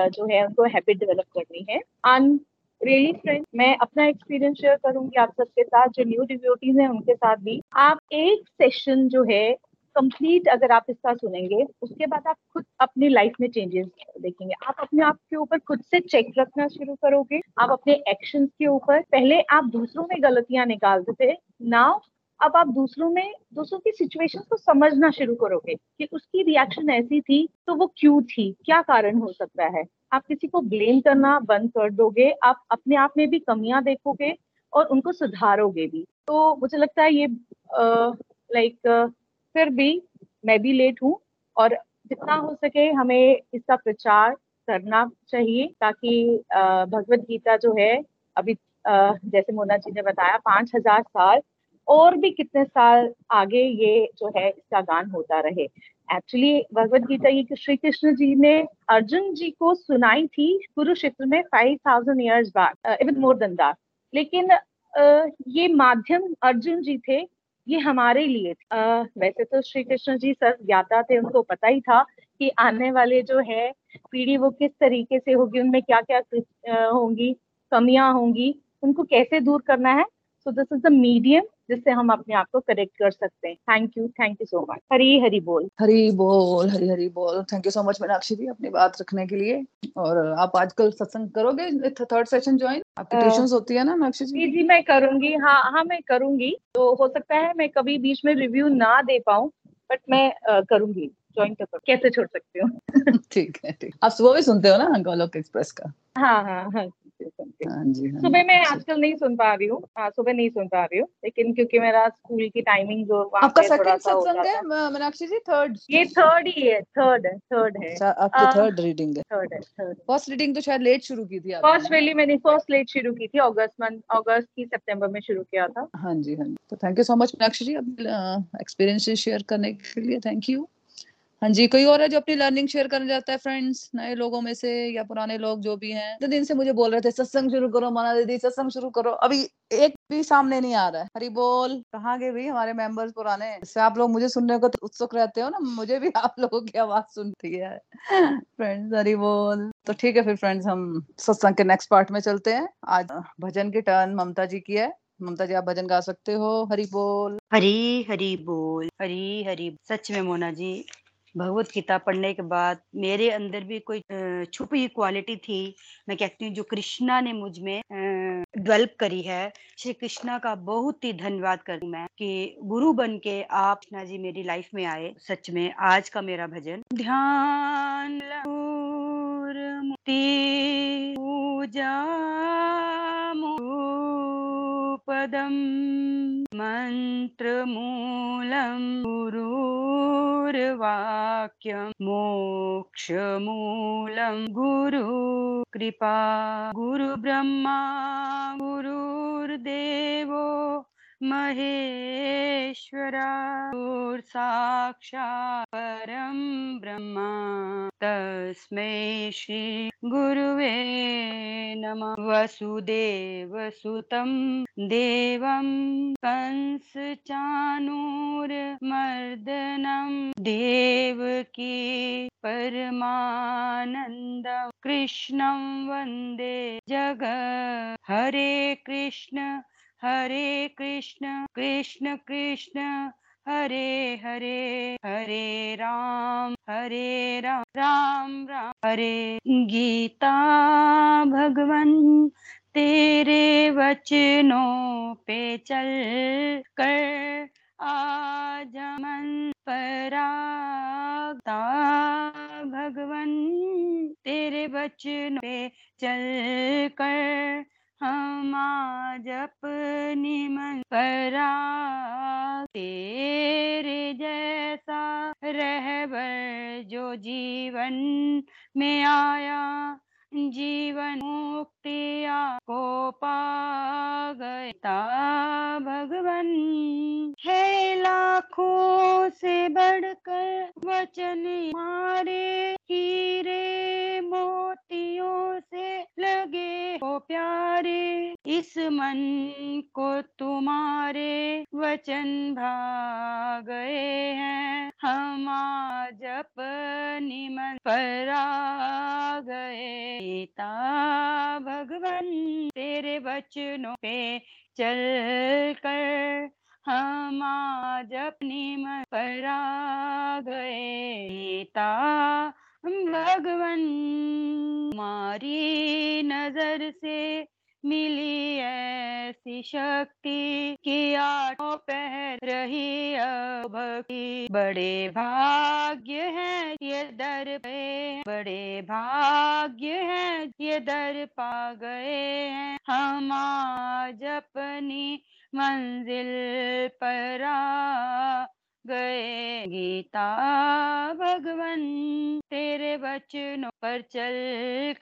जो है उनको हैबिट डेवलप करनी है। एंड रियली फ्रेंड मैं अपना एक्सपीरियंस शेयर करूँगी आप सबके साथ जो न्यू डिव्यूटीज हैं उनके साथ भी। आप एक सेशन जो है कंप्लीट अगर आप इसका सुनेंगे उसके बाद आप खुद अपनी लाइफ में चेंजेस देखेंगे। आप अपने आप के ऊपर खुद से चेक रखना शुरू करोगे। आप अपने एक्शंस के ऊपर पहले आप दूसरों में गलतियाँ निकालते थे नाउ अब आप दूसरों में, दूसरों की सिचुएशन को समझना शुरू करोगे कि उसकी रिएक्शन ऐसी थी तो वो क्यों थी? क्या कारण हो सकता है? आप किसी को ब्लेम करना बंद कर दोगे, आप अपने आप में भी कमियाँ देखोगे और उनको सुधारोगे भी। तो मुझे लगता है ये लाइक फिर भी मैं भी लेट हूँ और जितना हो सके हमें इसका प्रचार करना चाहिए ताकि भगवत गीता जो है, अभी जैसे मोना जी ने बताया, पाँच हज़ार साल और भी कितने साल आगे ये जो है इसका गान होता रहे। एक्चुअली भगवत गीता ये श्री कृष्ण जी ने अर्जुन जी को सुनाई थी कुरुक्षेत्र में फाइव थाउज़ेंड ईयर्स बाद इवन मोर देन दैट लेकिन uh, ये माध्यम अर्जुन जी थे ये हमारे लिए uh, वैसे तो श्री कृष्ण जी सर ज्ञाता थे उनको पता ही था कि आने वाले जो है पीढ़ी वो किस तरीके से होगी उनमें क्या क्या uh, होंगी कमियाँ होंगी उनको कैसे दूर करना है? So this is the medium जिससे हम अपने आप को करेक्ट कर सकते हैं। Thank you thank you so much Hari Hari बोल हरी बोल हरी हरी बोल। Thank you so much Meenakshi ji अपनी बात रखने के लिए। और आप आजकल सत्संग करोगे? थर्ड सेशन ज्वाइन आपकी ट्यूशन होती है ना मीनाक्षी जी? जी मैं करूँगी। हाँ हाँ मैं करूँगी। तो हो सकता है मैं कभी बीच में रिव्यू ना दे पाऊँ बट मैं uh, करूँगी। ज्वाइन तो कैसे छोड़ सकती हूँ? ठीक है ठीक। आप सुबह भी सुनते हो ना गोलोक एक्सप्रेस का? हाँ हाँ हाँ। सुबह मैं आजकल नहीं सुन पा रही हूँ। हाँ सुबह नहीं सुन पा रही हूँ लेकिन क्योंकि मेरा स्कूल की टाइमिंग जो आपका सेकंड सत्संग है मीनाक्षी जी? थर्ड ये थर्ड ही है थर्ड है थर्ड है। अच्छा, आपकी थर्ड रीडिंग है। थर्ड है थर्ड फ़र्स्ट रीडिंग तो शायद लेट शुरू की थी फ़र्स्ट वेली मैंने फ़र्स्ट लेट शुरू की थी अगस्त मंथ अगस्त की सितंबर में शुरू किया था। हाँ जी हाँ जी। तो thank you so much Meenakshi ji experience share करने के लिए थैंक यू हाँ जी, कोई और है जो अपनी लर्निंग शेयर करने जाता है फ्रेंड्स नए लोगों में से या पुराने लोग जो भी हैं? तो दिन से मुझे बोल रहे थे, सत्संग शुरू करो माना दीदी, सत्संग शुरू करो। अभी एक भी सामने नहीं आ रहा है। हरी बोल। कहाँ गए भी हमारे मेंबर्स पुराने? इससे आप लोग मुझे सुनने को तो उत्सुक रहते हो ना, मुझे भी आप लोगों की आवाज़ सुनती है। फ्रेंड्स हरी बोल। तो ठीक है फिर फ्रेंड्स हम सत्संग के नेक्स्ट पार्ट में चलते हैं। आज भजन की टर्न ममता जी की है। ममता जी, आप भजन गा सकते हो। हरी बोल। हरी हरी बोल। हरी हरी। सच में मोना जी भगवत गीता पढ़ने के बाद मेरे अंदर भी कोई छुपी क्वालिटी थी। मैं कहती हूँ, जो कृष्णा ने मुझमें डेवलप करी है, श्री कृष्णा का बहुत ही धन्यवाद करूँ मैं कि गुरु बन के आप कृष्णा जी मेरी लाइफ में आए, सच में आज का मेरा भजन। ध्यान पूजा पदम मन्त्रमूलं गुरुर्वाक्यं मोक्षमूलं गुरु कृपा गुरुब्रह्मा गुरुर्देवो महेश्वरा साक्षात् परं ब्रह्मा। तस्मै श्री गुरुवे नमः। वसुदेवसुतं देवं कंसचाणूरमर्दनं देवकी परमानन्दं। कृष्णं वंदे जग हरे कृष्ण हरे कृष्ण कृष्ण कृष्ण। हरे हरे हरे राम हरे राम राम राम। हरे गीता, भगवन, तेरे वचनों पे चल कर आज मन परागता। भगवन, तेरे वचनों पे चल कर हम आज अपनी मन परा तेरे जैसा रहबर जो जीवन में आया, जीवन मुक्तिया को पा गया भगवन, है लाखों से बढ़कर वचन मारे प्यारे, इस मन को तुम्हारे वचन भा गए हैं। हम आज अपनी मन पर आ गए। गीता भगवान, तेरे वचनों पे चल कर हम आज अपनी मन पर आ गए। गीता भगवन मारी नज़र से मिली ऐसी शक्ति कि आठों पहर रही भक्ति। बड़े भाग्य है ये दर पे, बड़े भाग्य है ये दर पा गए हैं। हम आज अपनी मंजिल पर गए। गीता, भगवन, तेरे वचनों पर चल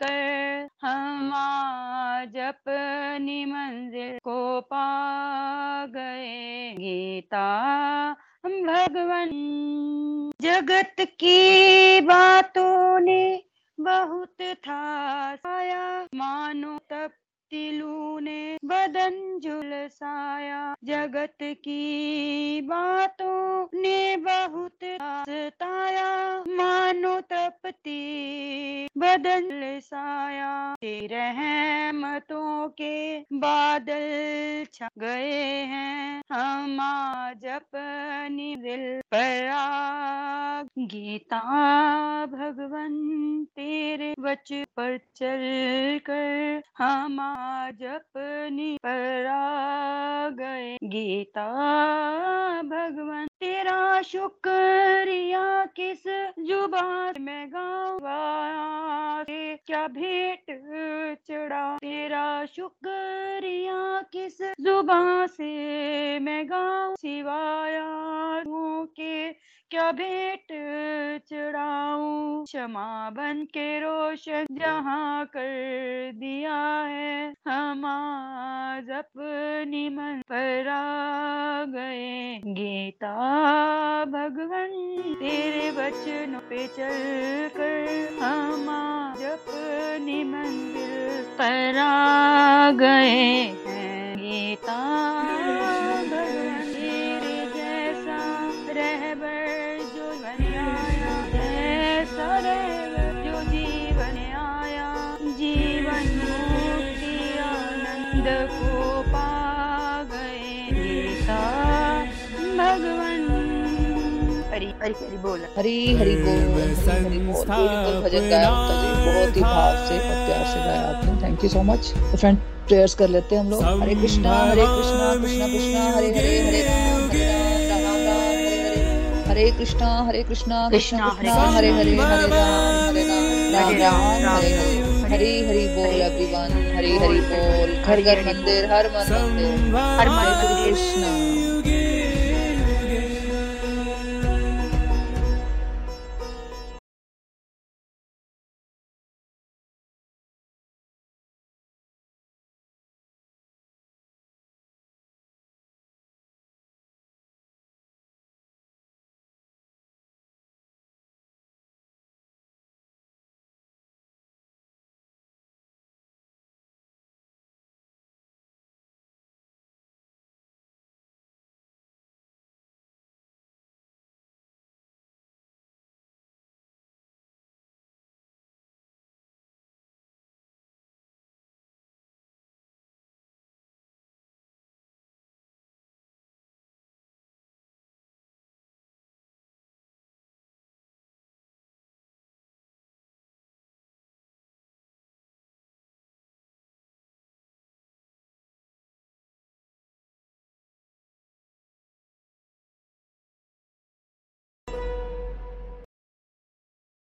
कर हम आज अपनी मंजिल को पा गए। गीता, भगवन, जगत की बातों ने बहुत था साया। मानो तब तिलू ने बदन झुलसाया। जगत की बातों ने बहुत सताया मानो तपती बदन साया। तेरे रहमतों के बादल छा गए हैं। हम आज अपनी दिल पर गीता भगवन तेरे वच पर चल कर हम आज अपनी पर गए। गीता भगवान तेरा शुक्रिया किस ज़ुबान में गावा क्या भेंट चढ़ा? तेरा शुक्रिया किस ज़ुबान से मैं गाऊं? सिवाया के क्या भेंट चढ़ाऊं? क्षमा बन के रोशन जहाँ कर दिया है। हम आज अपनी मन पर आ गए। गीता, भगवान, तेरे वचनों पे चल कर हम आज अपनी मंजिल पर आ गए हैं। गीता भगवन। हरी हरी हरी बोल। हरी हरी बोल। हरी हरी भजन गाया बहुत ही भाव से और प्यार से गाया आपने। थैंक यू सो मच तो फ्रेंड प्रेयर्स कर लेते हैं हम लोग। हरे कृष्णा हरे कृष्णा कृष्णा कृष्णा हरे हरे हरे राम हरे हरे हरे। हरे कृष्णा हरे कृष्णा कृष्णा कृष्णा हरे हरे हरे राम हरे राम राम राम हरे हरे हरी हरी बोल एवरीवन हरी हरी बोल घर घर मंदिर हर मन मंदिर। हर मन हरे कृष्णा।